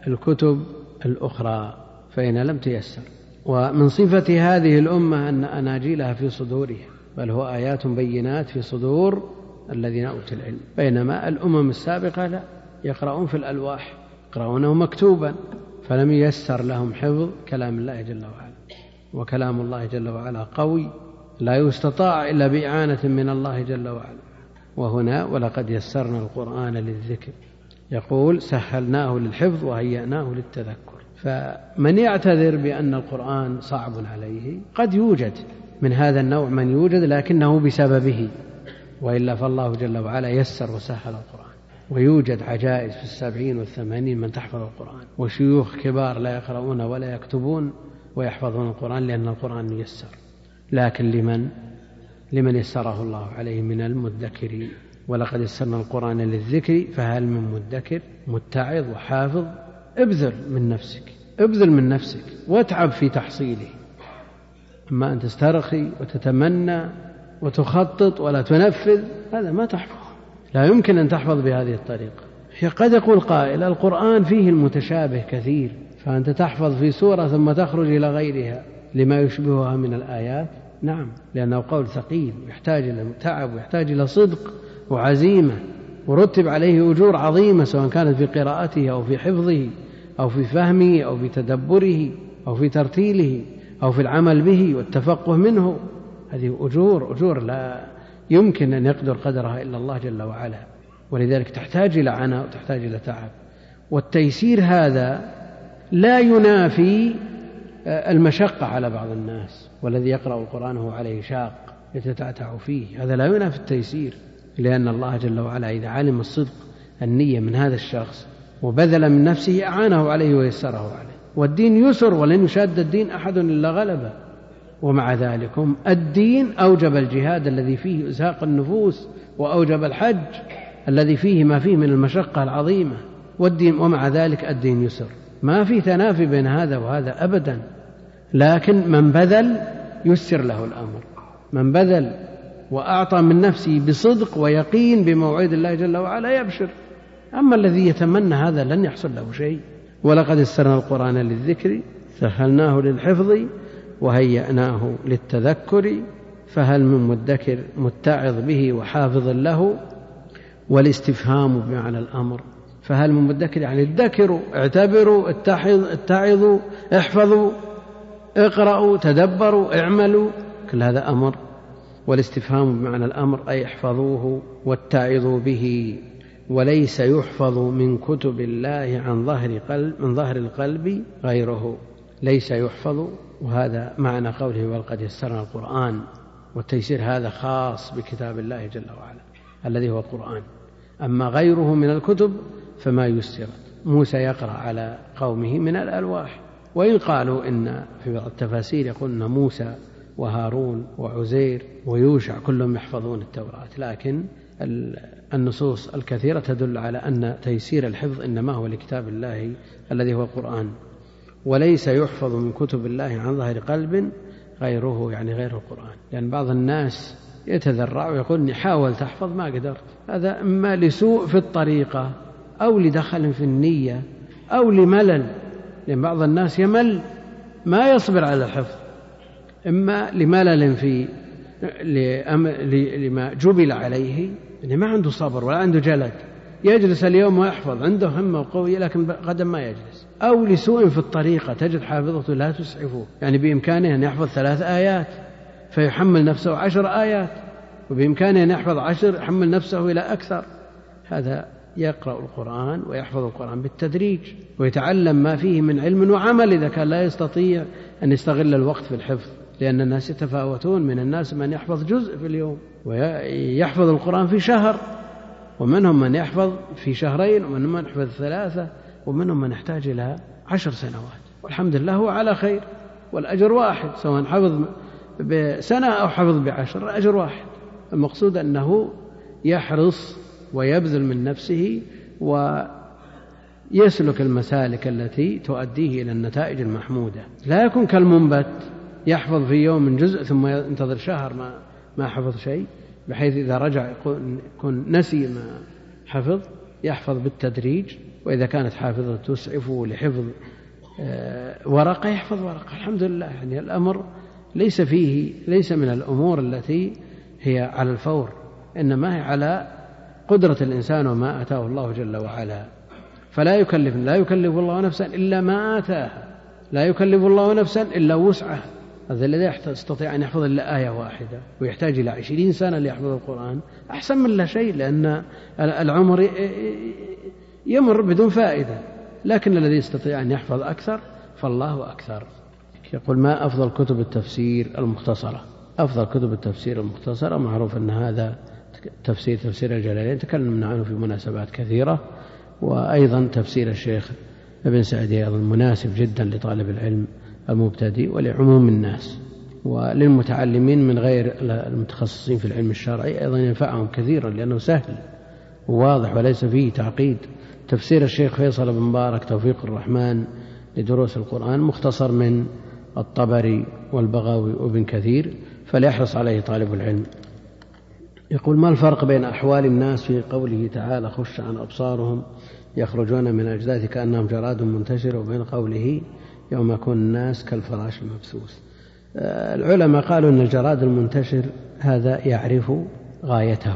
الكتب الأخرى فإن لم تيسر. ومن صفة هذه الأمة أن أناجيلها في صدورها بل هو آيات بينات في صدور الذين أوتوا العلم بينما الأمم السابقة لا. يقرؤون في الألواح يقرؤونه مكتوبا فلم ييسر لهم حفظ كلام الله جل وعلا. وكلام الله جل وعلا قوي لا يستطاع إلا بإعانة من الله جل وعلا. وهنا ولقد يسرنا القرآن للذكر. يقول سهلناه للحفظ وهيأناه للتذكر. فمن يعتذر بأن القرآن صعب عليه قد يوجد من هذا النوع من يوجد لكنه بسببه. وإلا فالله جل وعلا يسر وسهل القرآن. ويوجد عجائز في السبعين والثمانين من تحفظ القرآن. وشيوخ كبار لا يقرؤون ولا يكتبون ويحفظون القرآن لأن القرآن يسر لكن لمن؟ لمن يسره الله عليه من المدكرين. ولقد يسرنا القرآن للذكر فهل من مدكر؟ متعظ وحافظ ابذل من نفسك ابذل من نفسك واتعب في تحصيله. أما أن تسترخي وتتمنى وتخطط ولا تنفذ هذا ما تحفظ. لا يمكن أن تحفظ بهذه الطريقة. قد يقول قائل القرآن فيه المتشابه كثير فأنت تحفظ في سورة ثم تخرج إلى غيرها لما يشبهها من الآيات. نعم لأنه قول ثقيل يحتاج إلى تعب ويحتاج إلى صدق وعزيمة ورتب عليه أجور عظيمة سواء كانت في قراءته أو في حفظه أو في فهمه أو في تدبره أو في ترتيله أو في العمل به والتفقه منه. هذه أجور أجور لا يمكن أن يقدر قدرها إلا الله جل وعلا. ولذلك تحتاج إلى عناء وتحتاج إلى تعب. والتيسير هذا لا ينافي المشقة على بعض الناس والذي يقرأ القرآن هو عليه شاق يتتعتع فيه. هذا لا ينافي التيسير لأن الله جل وعلا إذا علم الصدق النية من هذا الشخص وبذل من نفسه أعانه عليه ويسره عليه. والدين يسر ولن يشاد الدين أحد إلا غلبه. ومع ذلك الدين أوجب الجهاد الذي فيه إزهاق النفوس وأوجب الحج الذي فيه ما فيه من المشقة العظيمة والدين ومع ذلك الدين يسر. ما في تنافي بين هذا وهذا أبدا. لكن من بذل يسر له الأمر. من بذل وأعطى من نفسه بصدق ويقين بموعد الله جل وعلا يبشر. أما الذي يتمنى هذا لن يحصل له شيء. ولقد يسرنا القرآن للذكر سهلناه للحفظ وهيأناه للتذكر فهل من مدكر متعظ به وحافظ له؟ والاستفهام بمعنى الأمر. فهل من مدكر؟ يعني ادكروا اعتبروا اتعظوا احفظوا اقرأوا تدبروا اعملوا كل هذا أمر. والاستفهام بمعنى الأمر أي احفظوه واتعظوا به. وليس يحفظ من كتب الله عن ظهر قلب من ظهر القلب غيره. ليس يحفظ وهذا معنى قوله ولقد يسرنا القرآن والتيسير هذا خاص بكتاب الله جل وعلا الذي هو القرآن. أما غيره من الكتب فما يسرت. موسى يقرأ على قومه من الألواح. وإن قالوا إن في بعض التفاسير يقول أن موسى وهارون وعزير ويوشع كلهم يحفظون التوراة. لكن النصوص الكثيرة تدل على أن تيسير الحفظ إنما هو لكتاب الله الذي هو القرآن. وليس يحفظ من كتب الله عن ظهر قلب غيره يعني غير القرآن. لأن بعض الناس يتذرع ويقول إني حاولت أحفظ ما قدرت. هذا إما لسوء في الطريقة أو لدخل في النية أو لملل. لأن بعض الناس يمل ما يصبر على الحفظ. إما لملل في لما جبل عليه يعني ما عنده صبر ولا عنده جلد. يجلس اليوم ويحفظ عنده همة قوية لكن غدا ما يجلس. أو لسوء في الطريقة. تجد حافظته لا تسعفه يعني بإمكانه أن يحفظ ثلاث آيات فيحمل نفسه عشر آيات وبإمكانه أن يحفظ عشر يحمل نفسه إلى أكثر. هذا يقرأ القرآن ويحفظ القرآن بالتدريج ويتعلم ما فيه من علم وعمل إذا كان لا يستطيع أن يستغل الوقت في الحفظ لأن الناس يتفاوتون. من الناس من يحفظ جزء في اليوم ويحفظ القرآن في شهر ومنهم من يحفظ في شهرين ومنهم من يحفظ ثلاثة. ومنهم من يحتاج إلى عشر سنوات. والحمد لله هو على خير والأجر واحد سواء حفظ بسنة أو حفظ بعشر الأجر واحد. المقصود أنه يحرص ويبذل من نفسه ويسلك المسالك التي تؤديه إلى النتائج المحمودة. لا يكون كالمنبت يحفظ في يوم جزء ثم ينتظر شهر ما ما حفظ شيء بحيث إذا رجع يكون نسي ما حفظ يحفظ بالتدريج. وإذا كانت حافظة تسعفه لحفظ آه، ورقة يحفظ ورقة. الحمد لله يعني الأمر ليس فيه ليس من الأمور التي هي على الفور إنما هي على قدرة الإنسان وما آتاه الله جل وعلا. فلا يكلف لا يكلف الله نفسا إلا ما آتاها. لا يكلف الله نفسا إلا وسعها. هذا الذي يستطيع أن يحفظ إلا آية واحدة ويحتاج إلى عشرين سنة ليحفظ القرآن. أحسن من لا شيء لأن العمر يمر بدون فائدة لكن الذي يستطيع أن يحفظ أكثر فالله أكثر. يقول ما أفضل كتب التفسير المختصرة؟ أفضل كتب التفسير المختصرة معروف أن هذا تفسير تفسير الجلالين تكلمنا عنه في مناسبات كثيرة. وأيضا تفسير الشيخ ابن سعدي أيضا مناسب جدا لطالب العلم المبتدئ ولعموم الناس. وللمتعلمين من غير المتخصصين في العلم الشرعي أيضا ينفعهم كثيرا لأنه سهل وواضح وليس فيه تعقيد. تفسير الشيخ فيصل بن مبارك توفيق الرحمن لدروس القرآن مختصر من الطبري والبغاوي وابن كثير فليحرص عليه طالب العلم. يقول ما الفرق بين أحوال الناس في قوله تعالى خش عن أبصارهم يخرجون من أجداث كأنهم جراد منتشر وبين قوله يوم يكون الناس كالفراش المبثوث آه، العلماء قالوا أن الجراد المنتشر هذا يعرف غايته.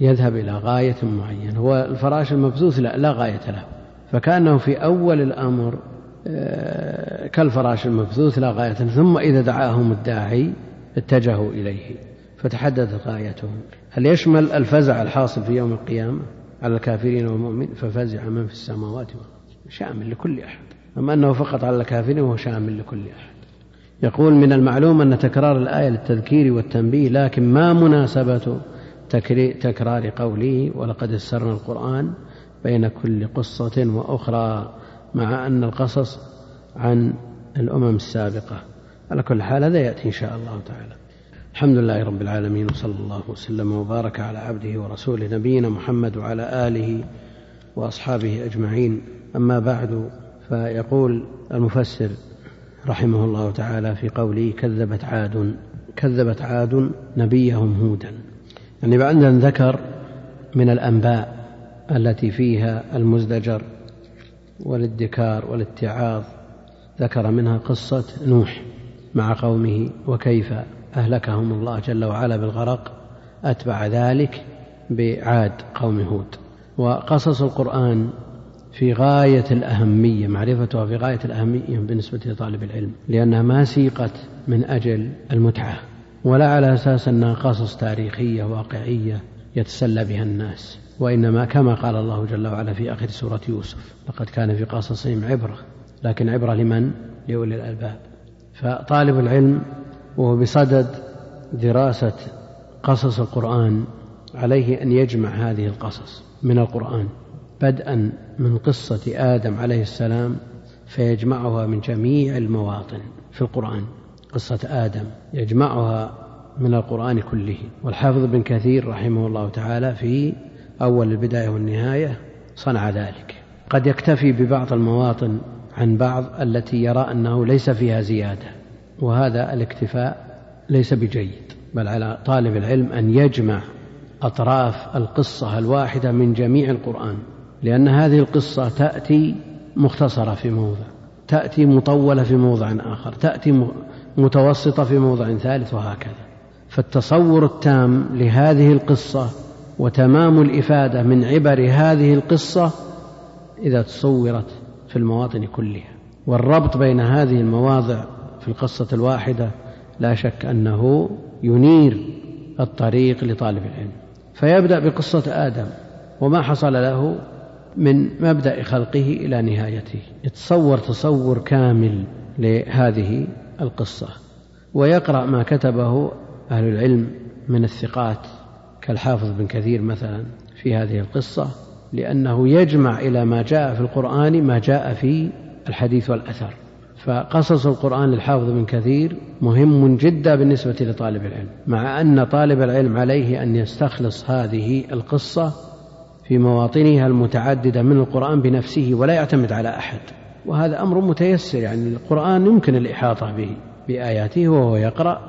يذهب إلى غاية معينة. هو الفراش المبثوث لا, لا غاية له. فكأنه في أول الأمر آه، كالفراش المبثوث لا غاية ثم إذا دعاهم الداعي اتجهوا إليه. فتحددت غايتهم. هل يشمل الفزع الحاصل في يوم القيامة على الكافرين والمؤمن ففزع من في السماوات والأرض. شامل لكل أحد. أما أنه فقط على الكافرين وهو شامل لكل أحد. يقول من المعلوم أن تكرار الآية للتذكير والتنبيه لكن ما مناسبة تكرار قوله ولقد يسرنا القرآن بين كل قصة وأخرى مع أن القصص عن الأمم السابقة. على كل حال هذا يأتي إن شاء الله تعالى. الحمد لله رب العالمين وصلى الله وسلم وبارك على عبده ورسوله نبينا محمد وعلى آله وأصحابه أجمعين. أما بعد فيقول المفسر رحمه الله تعالى في قوله كذبت عاد كذبت عاد نبيهم هودا. يعني بعد أن ذكر من الأنباء التي فيها المزدجر والادكار والاتعاظ. ذكر منها قصة نوح مع قومه وكيف أهلكهم الله جل وعلا بالغرق أتبع ذلك بعاد قوم هود. وقصص القرآن في غاية الأهمية معرفتها في غاية الأهمية بالنسبة لطالب العلم لأنها ما سيقت من أجل المتعة. ولا على أساس أنها قصص تاريخية واقعية يتسلى بها الناس وإنما كما قال الله جل وعلا في آخر سورة يوسف لقد كان في قصصهم عبرة لكن عبرة لمن؟ لأولي الألباب فطالب العلم وهو بصدد دراسة قصص القرآن عليه أن يجمع هذه القصص من القرآن بدءا من قصة آدم عليه السلام فيجمعها من جميع المواطن في القرآن قصة آدم يجمعها من القرآن كله. والحافظ بن كثير رحمه الله تعالى في أول البداية والنهاية صنع ذلك. قد يكتفي ببعض المواطن عن بعض التي يرى أنه ليس فيها زيادة وهذا الاكتفاء ليس بجيد بل على طالب العلم أن يجمع أطراف القصة الواحدة من جميع القرآن لأن هذه القصة تأتي مختصرة في موضع تأتي مطولة في موضع آخر تأتي متوسطة في موضع ثالث وهكذا. فالتصور التام لهذه القصة وتمام الإفادة من عبر هذه القصة إذا تصورت في المواطن كلها. والربط بين هذه المواضع في القصة الواحدة لا شك أنه ينير الطريق لطالب العلم. فيبدأ بقصة آدم وما حصل له من مبدأ خلقه إلى نهايته. يتصور تصور كامل لهذه القصة ويقرأ ما كتبه أهل العلم من الثقات كالحافظ بن كثير مثلا في هذه القصة لأنه يجمع إلى ما جاء في القرآن ما جاء في الحديث والأثر. فقصص القرآن للحافظ بن كثير مهم جدا بالنسبة لطالب العلم مع أن طالب العلم عليه أن يستخلص هذه القصة في مواطنها المتعددة من القرآن بنفسه ولا يعتمد على أحد. وهذا أمر متيسر يعني القرآن يمكن الإحاطة به بآياته وهو يقرأ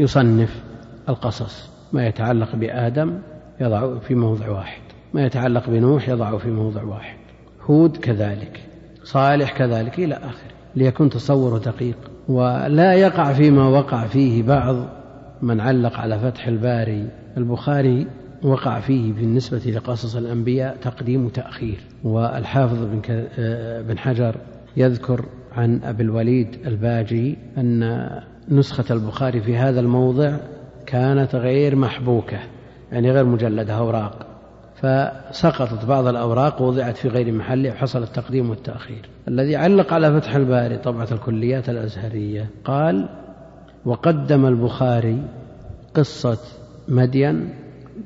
يصنف القصص. ما يتعلق بآدم يضع في موضع واحد ما يتعلق بنوح يضع في موضع واحد. هود كذلك صالح كذلك إلى آخره. ليكون تصور دقيق. ولا يقع فيما وقع فيه بعض من علق على فتح الباري. البخاري وقع فيه بالنسبة لقصص الأنبياء تقديم وتأخير. والحافظ بن, بن حجر يذكر عن أبي الوليد الباجي أن نسخة البخاري في هذا الموضع كانت غير محبوكة يعني غير مجلدة أوراق. فسقطت بعض الأوراق ووضعت في غير محله وحصل التقديم والتأخير. الذي علق على فتح الباري طبعة الكليات الأزهرية قال وقدم البخاري قصة مدين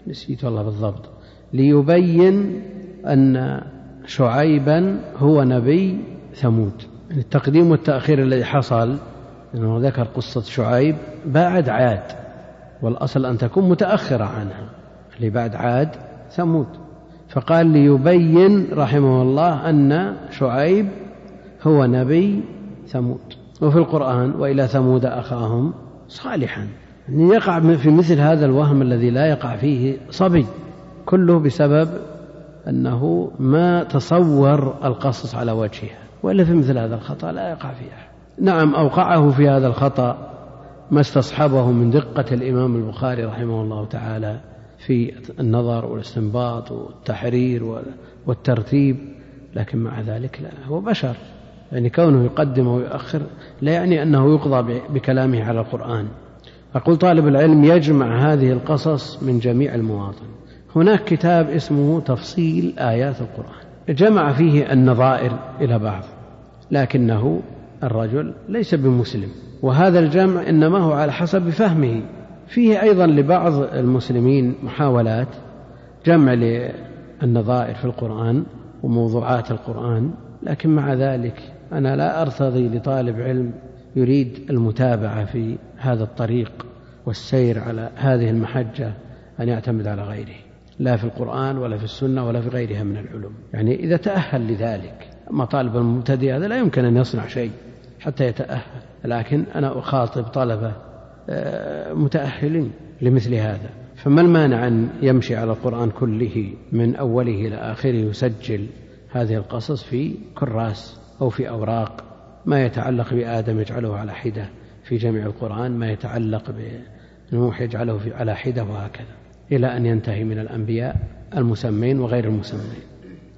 نسيت والله بالضبط. ليبين أن شعيبا هو نبي ثمود. يعني التقديم والتأخير الذي حصل أنه ذكر قصة شعيب بعد عاد والأصل أن تكون متأخرة عنها اللي بعد عاد ثمود. فقال ليبين رحمه الله أن شعيب هو نبي ثمود. وفي القرآن وإلى ثمود أخاهم صالحا. يقع في مثل هذا الوهم الذي لا يقع فيه صبي كله بسبب أنه ما تصور القصص على وجهها وإلا في مثل هذا الخطأ لا يقع فيه نعم أوقعه في هذا الخطأ ما استصحبه من دقة الإمام البخاري رحمه الله تعالى في النظر والاستنباط والتحرير والترتيب لكن مع ذلك لا هو بشر. يعني كونه يقدم ويؤخر لا يعني أنه يقضى بكلامه على القرآن. أقول طالب العلم يجمع هذه القصص من جميع المواطن. هناك كتاب اسمه تفصيل آيات القرآن. جمع فيه النظائر إلى بعض لكنه الرجل ليس بمسلم وهذا الجمع إنما هو على حسب فهمه. فيه أيضا لبعض المسلمين محاولات جمع للنظائر في القرآن وموضوعات القرآن لكن مع ذلك أنا لا أرتضي لطالب علم يريد المتابعة في هذا الطريق والسير على هذه المحجة أن يعتمد على غيره لا في القرآن ولا في السنة ولا في غيرها من العلوم. يعني إذا تأهل لذلك أما طالب المبتدئ هذا لا يمكن أن يصنع شيء حتى يتأهل. لكن أنا أخاطب طلبة آه، متأهلين لمثل هذا. فما المانع أن يمشي على القرآن كله من أوله إلى آخره يسجل هذه القصص في كراس أو في أوراق ما يتعلق بآدم يجعله على حدة في جميع القرآن ما يتعلق بنوح يجعله على حدة وهكذا إلى أن ينتهي من الأنبياء المسمين وغير المسمين.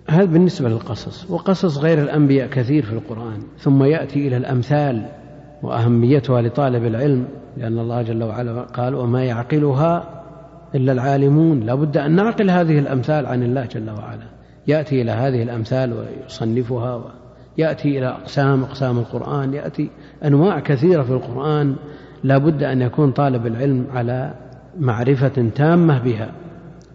هذا بالنسبة للقصص وقصص غير الأنبياء كثير في القرآن ثم يأتي إلى الأمثال وأهميتها لطالب العلم لأن الله جل وعلا قال وما يعقلها إلا العالمون. لا بد أن نعقل هذه الأمثال عن الله جل وعلا. يأتي إلى هذه الأمثال ويصنفها يأتي إلى أقسام أقسام القرآن يأتي أنواع كثيرة في القرآن لا بد أن يكون طالب العلم على معرفة تامة بها.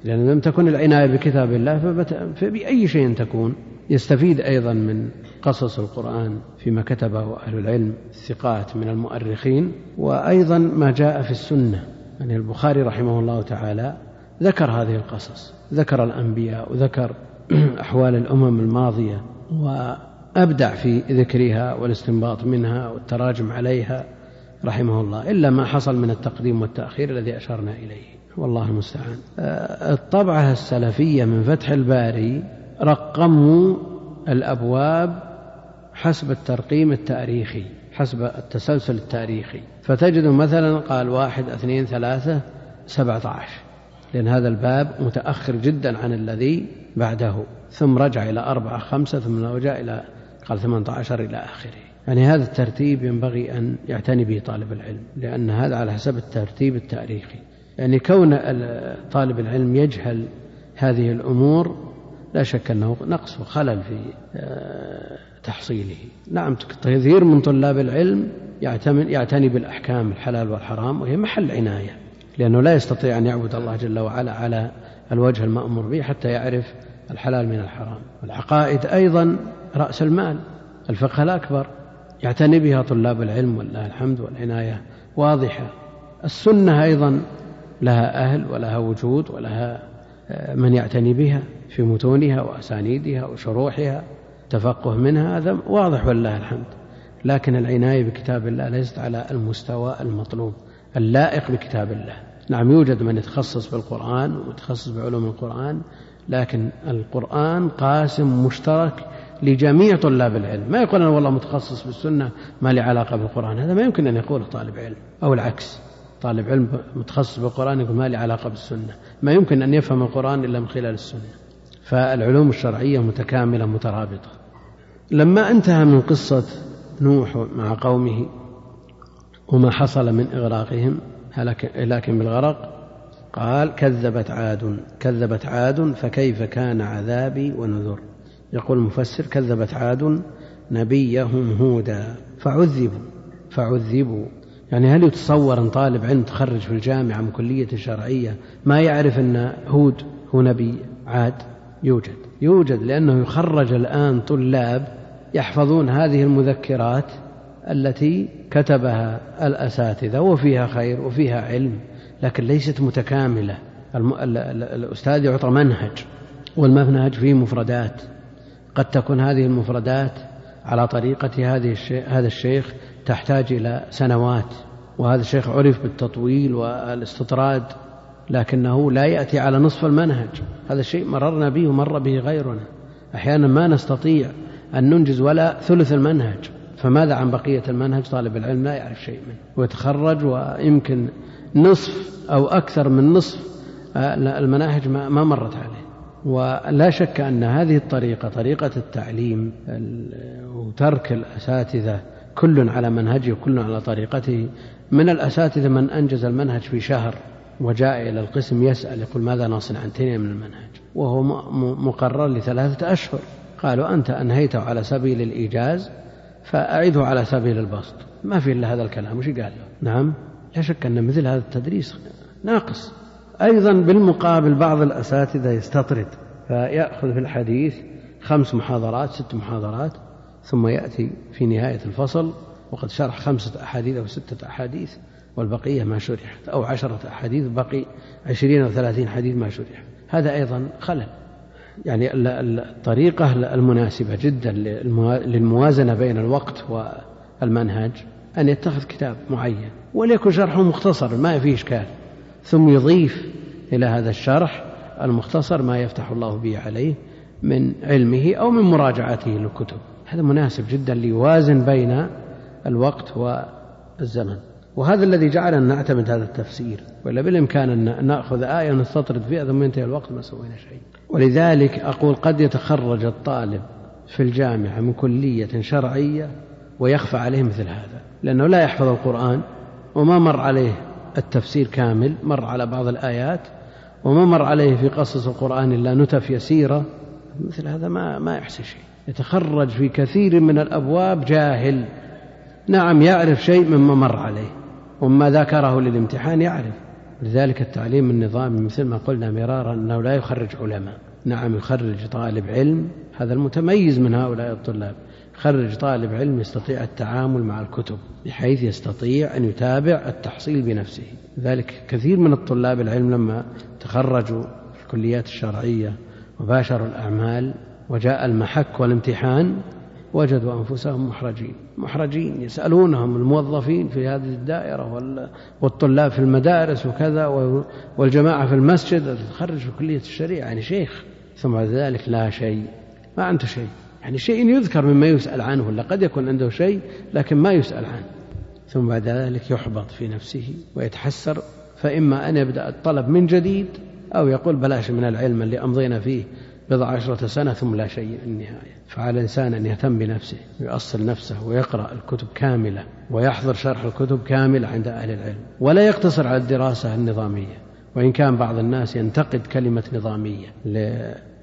لأن لم تكن العناية بكتاب الله فبأي شيء تكون. يستفيد أيضا من قصص القرآن فيما كتبه أهل العلم الثقات من المؤرخين. وأيضا ما جاء في السنة. يعني البخاري رحمه الله تعالى ذكر هذه القصص. ذكر الأنبياء وذكر أحوال الأمم الماضية وأبدع في ذكرها والاستنباط منها والتراجم عليها رحمه الله إلا ما حصل من التقديم والتأخير الذي أشرنا إليه. والله المستعان. آه، الطبعة السلفية من فتح الباري رقموا الأبواب حسب الترقيم التاريخي حسب التسلسل التاريخي. فتجد مثلا قال واحد اثنين ثلاثة سبعة عشر. لأن هذا الباب متأخر جدا عن الذي بعده. ثم رجع إلى أربعة خمسة ثم رجع إلى قال ثمانية عشر إلى آخره. يعني هذا الترتيب ينبغي أن يعتني به طالب العلم لأن هذا على حسب الترتيب التاريخي. يعني كون طالب العلم يجهل هذه الأمور لا شك أنه نقص وخلل في آه، تحصيله. نعم كثير من طلاب العلم يعتني بالأحكام الحلال والحرام وهي محل عناية لأنه لا يستطيع أن يعبد الله جل وعلا على الوجه المأمور به حتى يعرف الحلال من الحرام. والعقائد أيضا رأس المال. الفقه الأكبر. يعتني بها طلاب العلم ولله الحمد والعناية واضحة. السنة أيضا لها أهل ولها وجود ولها آه، من يعتني بها في متونها وأسانيدها وشروحها. تفقه منها هذا واضح ولله الحمد. لكن العناية بكتاب الله ليست على المستوى المطلوب. اللائق بكتاب الله. نعم يوجد من يتخصص بالقرآن ويتخصص بعلوم القرآن لكن القرآن قاسم مشترك لجميع طلاب العلم. ما يقول أنا والله متخصص بالسنة ما لي علاقة بالقرآن. هذا ما يمكن أن يقوله طالب علم أو العكس. طالب علم متخصص بالقرآن يقول ما لي علاقة بالسنة. ما يمكن أن يفهم القرآن إلا من خلال السنة. فالعلوم الشرعية متكاملة مترابطة. لما انتهى من قصة نوح مع قومه وما حصل من إغراقهم هلاكهم بالغرق قال كذبت عاد كذبت عاد فكيف كان عذابي ونذر. يقول المفسر كذبت عاد نبيهم هودا فعذبوا فعذبوا. يعني هل يتصور أن طالب علم تخرج في الجامعة من كلية شرعية ما يعرف أن هود هو نبي عاد؟ يوجد يوجد لأنه يخرج الآن طلاب يحفظون هذه المذكرات التي كتبها الأساتذة وفيها خير وفيها علم. لكن ليست متكاملة. الأستاذ يعطى منهج والمنهج فيه مفردات. قد تكون هذه المفردات على طريقة هذه هذا الشيخ تحتاج إلى سنوات وهذا الشيخ عرف بالتطويل والاستطراد لكنه لا يأتي على نصف المنهج. هذا الشيء مررنا به ومر به غيرنا. أحيانا ما نستطيع أن ننجز ولا ثلث المنهج. فماذا عن بقية المنهج؟ طالب العلم لا يعرف شيء منه. ويتخرج ويمكن نصف أو أكثر من نصف المناهج ما مرت عليه. ولا شك أن هذه الطريقة طريقة التعليم وترك الأساتذة كل على منهجه وكل على طريقته من الأساتذة من أنجز المنهج في شهر وجاء إلى القسم يسأل يقول ماذا نصنع؟ انتهينا من المنهج. وهو مقرر لثلاثة أشهر. قالوا أنت أنهيته على سبيل الإيجاز فأعده على سبيل البسط. ما في إلا هذا الكلام. وش قال له؟ نعم. لا شك أن مثل هذا التدريس ناقص. أيضا بالمقابل بعض الأساتذة يستطرد فيأخذ في الحديث خمس محاضرات ست محاضرات ثم يأتي في نهاية الفصل وقد شرح خمسة أحاديث أو ستة أحاديث والبقية ما شرحت أو عشرة أحاديث بقي عشرين أو ثلاثين حديث ما شرح. هذا أيضا خلل. يعني الطريقة المناسبة جدا للموازنة بين الوقت والمنهج. أن يتخذ كتاب معين وليكن شرحه مختصر ما فيه إشكال. ثم يضيف إلى هذا الشرح المختصر ما يفتح الله به عليه من علمه أو من مراجعته للكتب. هذا مناسب جدا ليوازن بين الوقت والزمن. وهذا الذي جعلنا نعتمد هذا التفسير ولا بالإمكان أن نأخذ آية ونستطرد فيها ثم ينتهي الوقت ما سوينا شيء. ولذلك أقول قد يتخرج الطالب في الجامعة من كلية شرعية ويخفى عليه مثل هذا. لأنه لا يحفظ القرآن وما مر عليه التفسير كامل مر على بعض الآيات وما مر عليه في قصص القرآن إلا نتف يسيرة. مثل هذا ما ما يحسن شيء. يتخرج في كثير من الأبواب جاهل. نعم يعرف شيء مما مر عليه وما ذكره للامتحان يعرف. لذلك التعليم النظامي مثل ما قلنا مرارا أنه لا يخرج علماء. نعم يخرج طالب علم. هذا المتميز من هؤلاء الطلاب. خرج طالب علم يستطيع التعامل مع الكتب بحيث يستطيع أن يتابع التحصيل بنفسه. ذلك كثير من الطلاب العلم لما تخرجوا في الكليات الشرعية وباشروا الأعمال وجاء المحك والامتحان وجدوا أنفسهم محرجين. محرجين يسألونهم الموظفين في هذه الدائرة والطلاب في المدارس وكذا والجماعة في المسجد تخرج في كلية الشريعة. يعني شيخ ثم بعد ذلك لا شيء ما عنده شيء. يعني شيء يذكر مما يسأل عنه ولا قد يكون عنده شيء لكن ما يسأل عنه. ثم بعد ذلك يحبط في نفسه ويتحسر فإما أن يبدأ الطلب من جديد أو يقول بلاش من العلم اللي أمضينا فيه بضع عشرة سنة ثم لا شيء النهاية. فعلى الإنسان أن يهتم بنفسه ويؤصل نفسه ويقرأ الكتب كاملة ويحضر شرح الكتب كاملة عند أهل العلم ولا يقتصر على الدراسة النظامية. وإن كان بعض الناس ينتقد كلمة نظامية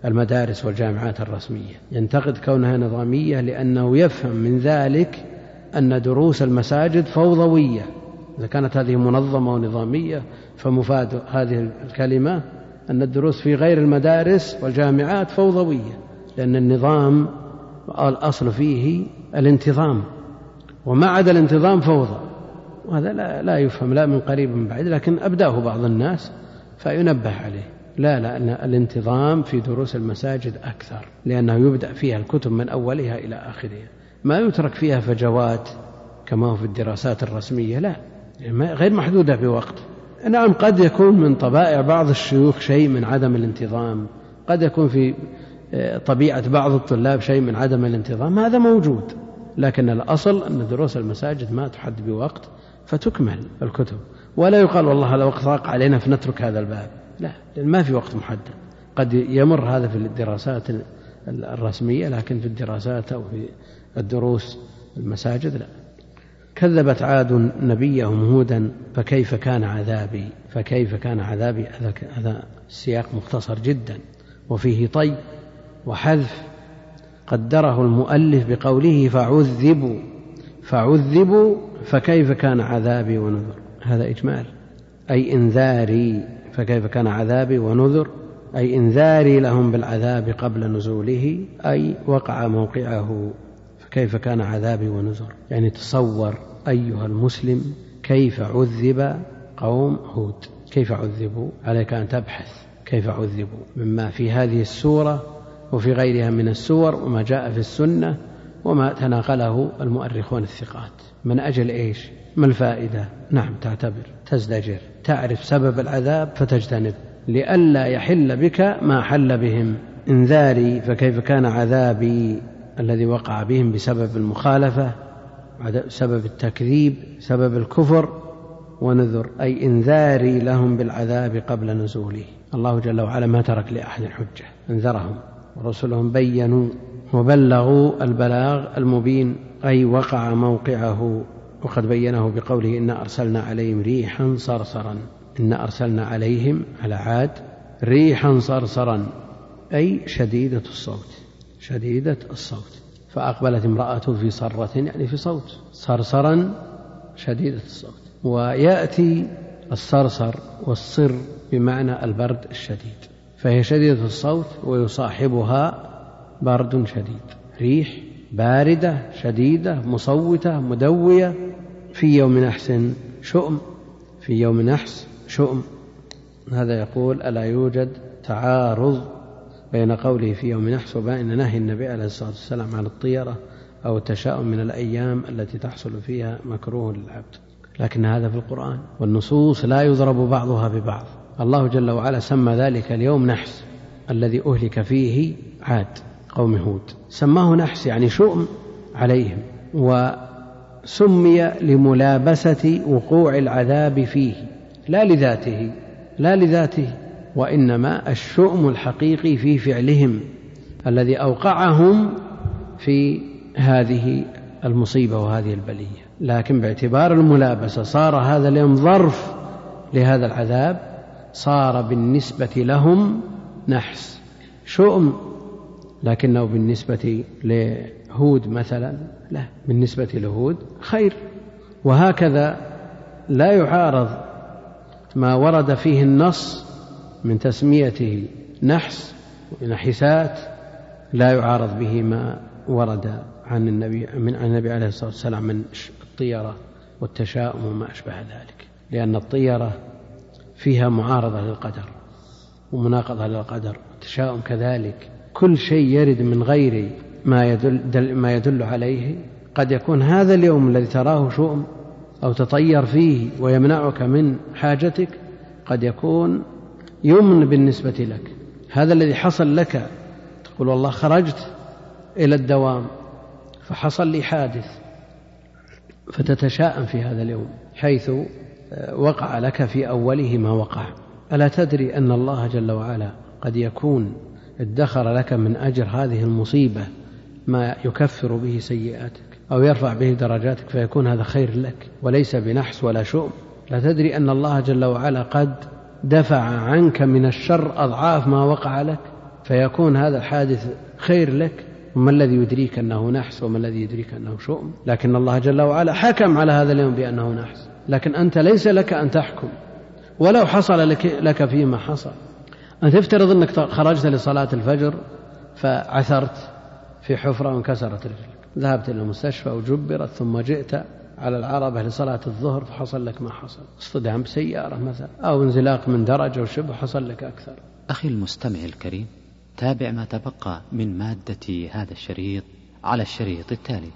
للمدارس والجامعات الرسمية. ينتقد كونها نظامية لأنه يفهم من ذلك أن دروس المساجد فوضوية. إذا كانت هذه منظمة ونظامية فمفاد هذه الكلمة أن الدروس في غير المدارس والجامعات فوضوية لأن النظام الأصل فيه الانتظام وما عدا الانتظام فوضى. وهذا لا, لا يفهم لا من قريب من بعيد لكن أبداه بعض الناس فينبه عليه. لا لا الانتظام في دروس المساجد أكثر لأنه يبدأ فيها الكتب من أولها إلى آخرها. ما يترك فيها فجوات كما هو في الدراسات الرسمية لا غير محدودة بوقت. نعم قد يكون من طبائع بعض الشيوخ شيء من عدم الانتظام قد يكون في آه، طبيعة بعض الطلاب شيء من عدم الانتظام هذا موجود لكن الأصل أن دروس المساجد ما تحد بوقت فتكمل الكتب. ولا يقال والله هذا ضاق علينا فنترك هذا الباب. لا لأن ما في وقت محدد. قد يمر هذا في الدراسات الرسمية لكن في الدراسات أو في الدروس المساجد لا. كذبت عاد نبيهم هودا فكيف كان عذابي؟ فكيف كان عذابي؟ هذا السياق مختصر جدا. وفيه طي وحذف. قدره المؤلف بقوله فعذبوا. فعذبوا فكيف كان عذابي ونذر؟ هذا إجمال. أي إنذاري. فكيف كان عذابي ونذر؟ أي إنذاري لهم بالعذاب قبل نزوله أي وقع موقعه فكيف كان عذابي ونذر؟ يعني تصور أيها المسلم كيف عذب قوم هود؟ كيف عذبوا؟ عليك أن تبحث كيف عذبوا؟ مما في هذه السورة وفي غيرها من السور وما جاء في السنة وما تناقله المؤرخون الثقات. من أجل إيش؟ ما الفائدة؟ نعم تعتبر تزدجر. تعرف سبب العذاب فتجتنب لئلا يحل بك ما حل بهم. انذاري فكيف كان عذابي الذي وقع بهم بسبب المخالفة سبب التكذيب سبب الكفر ونذر. أي انذاري لهم بالعذاب قبل نزوله. الله جل وعلا ما ترك لأحد حجه أنذرهم. ورسلهم بينوا وبلغوا البلاغ المبين أي وقع موقعه. وقد بينه بقوله إنا أرسلنا عليهم ريحا صرصرا. إنا أرسلنا عليهم على عاد ريحا صرصرا. أي شديدة الصوت شديدة الصوت. فأقبلت امرأته في صرة يعني في صوت صرصرا شديدة الصوت. ويأتي الصرصر والصر بمعنى البرد الشديد. فهي شديدة الصوت ويصاحبها برد شديد ريح باردة شديدة مصوتة مدوية. في يوم نحس شؤم في يوم نحس شؤم. هذا يقول ألا يوجد تعارض بين قوله في يوم نحس وبين نهي النبي عليه الصلاة والسلام عن الطيرة أو التشاؤم من الأيام التي تحصل فيها مكروه للعبد. لكن هذا في القرآن. والنصوص لا يضرب بعضها ببعض. الله جل وعلا سمى ذلك اليوم نحس الذي أهلك فيه عاد. قوم هود. سماه نحس يعني شؤم عليهم وسمي لملابسة وقوع العذاب فيه لا لذاته لا لذاته وإنما الشؤم الحقيقي في فعلهم الذي أوقعهم في هذه المصيبة وهذه البلية. لكن باعتبار الملابسة صار هذا اليوم ظرف لهذا العذاب صار بالنسبة لهم نحس. شؤم لكنه بالنسبة لهود مثلا لا بالنسبة لهود خير. وهكذا لا يعارض ما ورد فيه النص من تسميته نحس ونحسات لا يعارض به ما ورد عن النبي من عن النبي عليه الصلاة والسلام من الطيرة والتشاؤم وما أشبه ذلك. لأن الطيرة فيها معارضة للقدر ومناقضة للقدر والتشاؤم كذلك. كل شيء يرد من غير ما يدل ما يدل عليه. قد يكون هذا اليوم الذي تراه شؤم أو تطير فيه ويمنعك من حاجتك قد يكون يمن بالنسبة لك. هذا الذي حصل لك تقول والله خرجت إلى الدوام فحصل لي حادث فتتشاءم في هذا اليوم حيث وقع لك في أوله ما وقع. ألا تدري أن الله جل وعلا قد يكون ادخر لك من أجر هذه المصيبة ما يكفر به سيئاتك أو يرفع به درجاتك فيكون هذا خير لك وليس بنحس ولا شؤم. لا تدري أن الله جل وعلا قد دفع عنك من الشر أضعاف ما وقع لك فيكون هذا الحادث خير لك. وما الذي يدريك أنه نحس وما الذي يدريك أنه شؤم؟ لكن الله جل وعلا حكم على هذا اليوم بأنه نحس. لكن أنت ليس لك أن تحكم. ولو حصل لك, لك فيما حصل. أن تفترض أنك خرجت لصلاة الفجر فعثرت في حفرة وانكسرت رجلك. ذهبت إلى المستشفى وجبرت ثم جئت على العربة لصلاة الظهر فحصل لك ما حصل. اصطدام بسيارة مثلا أو انزلاق من درجة وشبه حصل لك أكثر. أخي المستمع الكريم تابع ما تبقى من مادة هذا الشريط على الشريط التالي.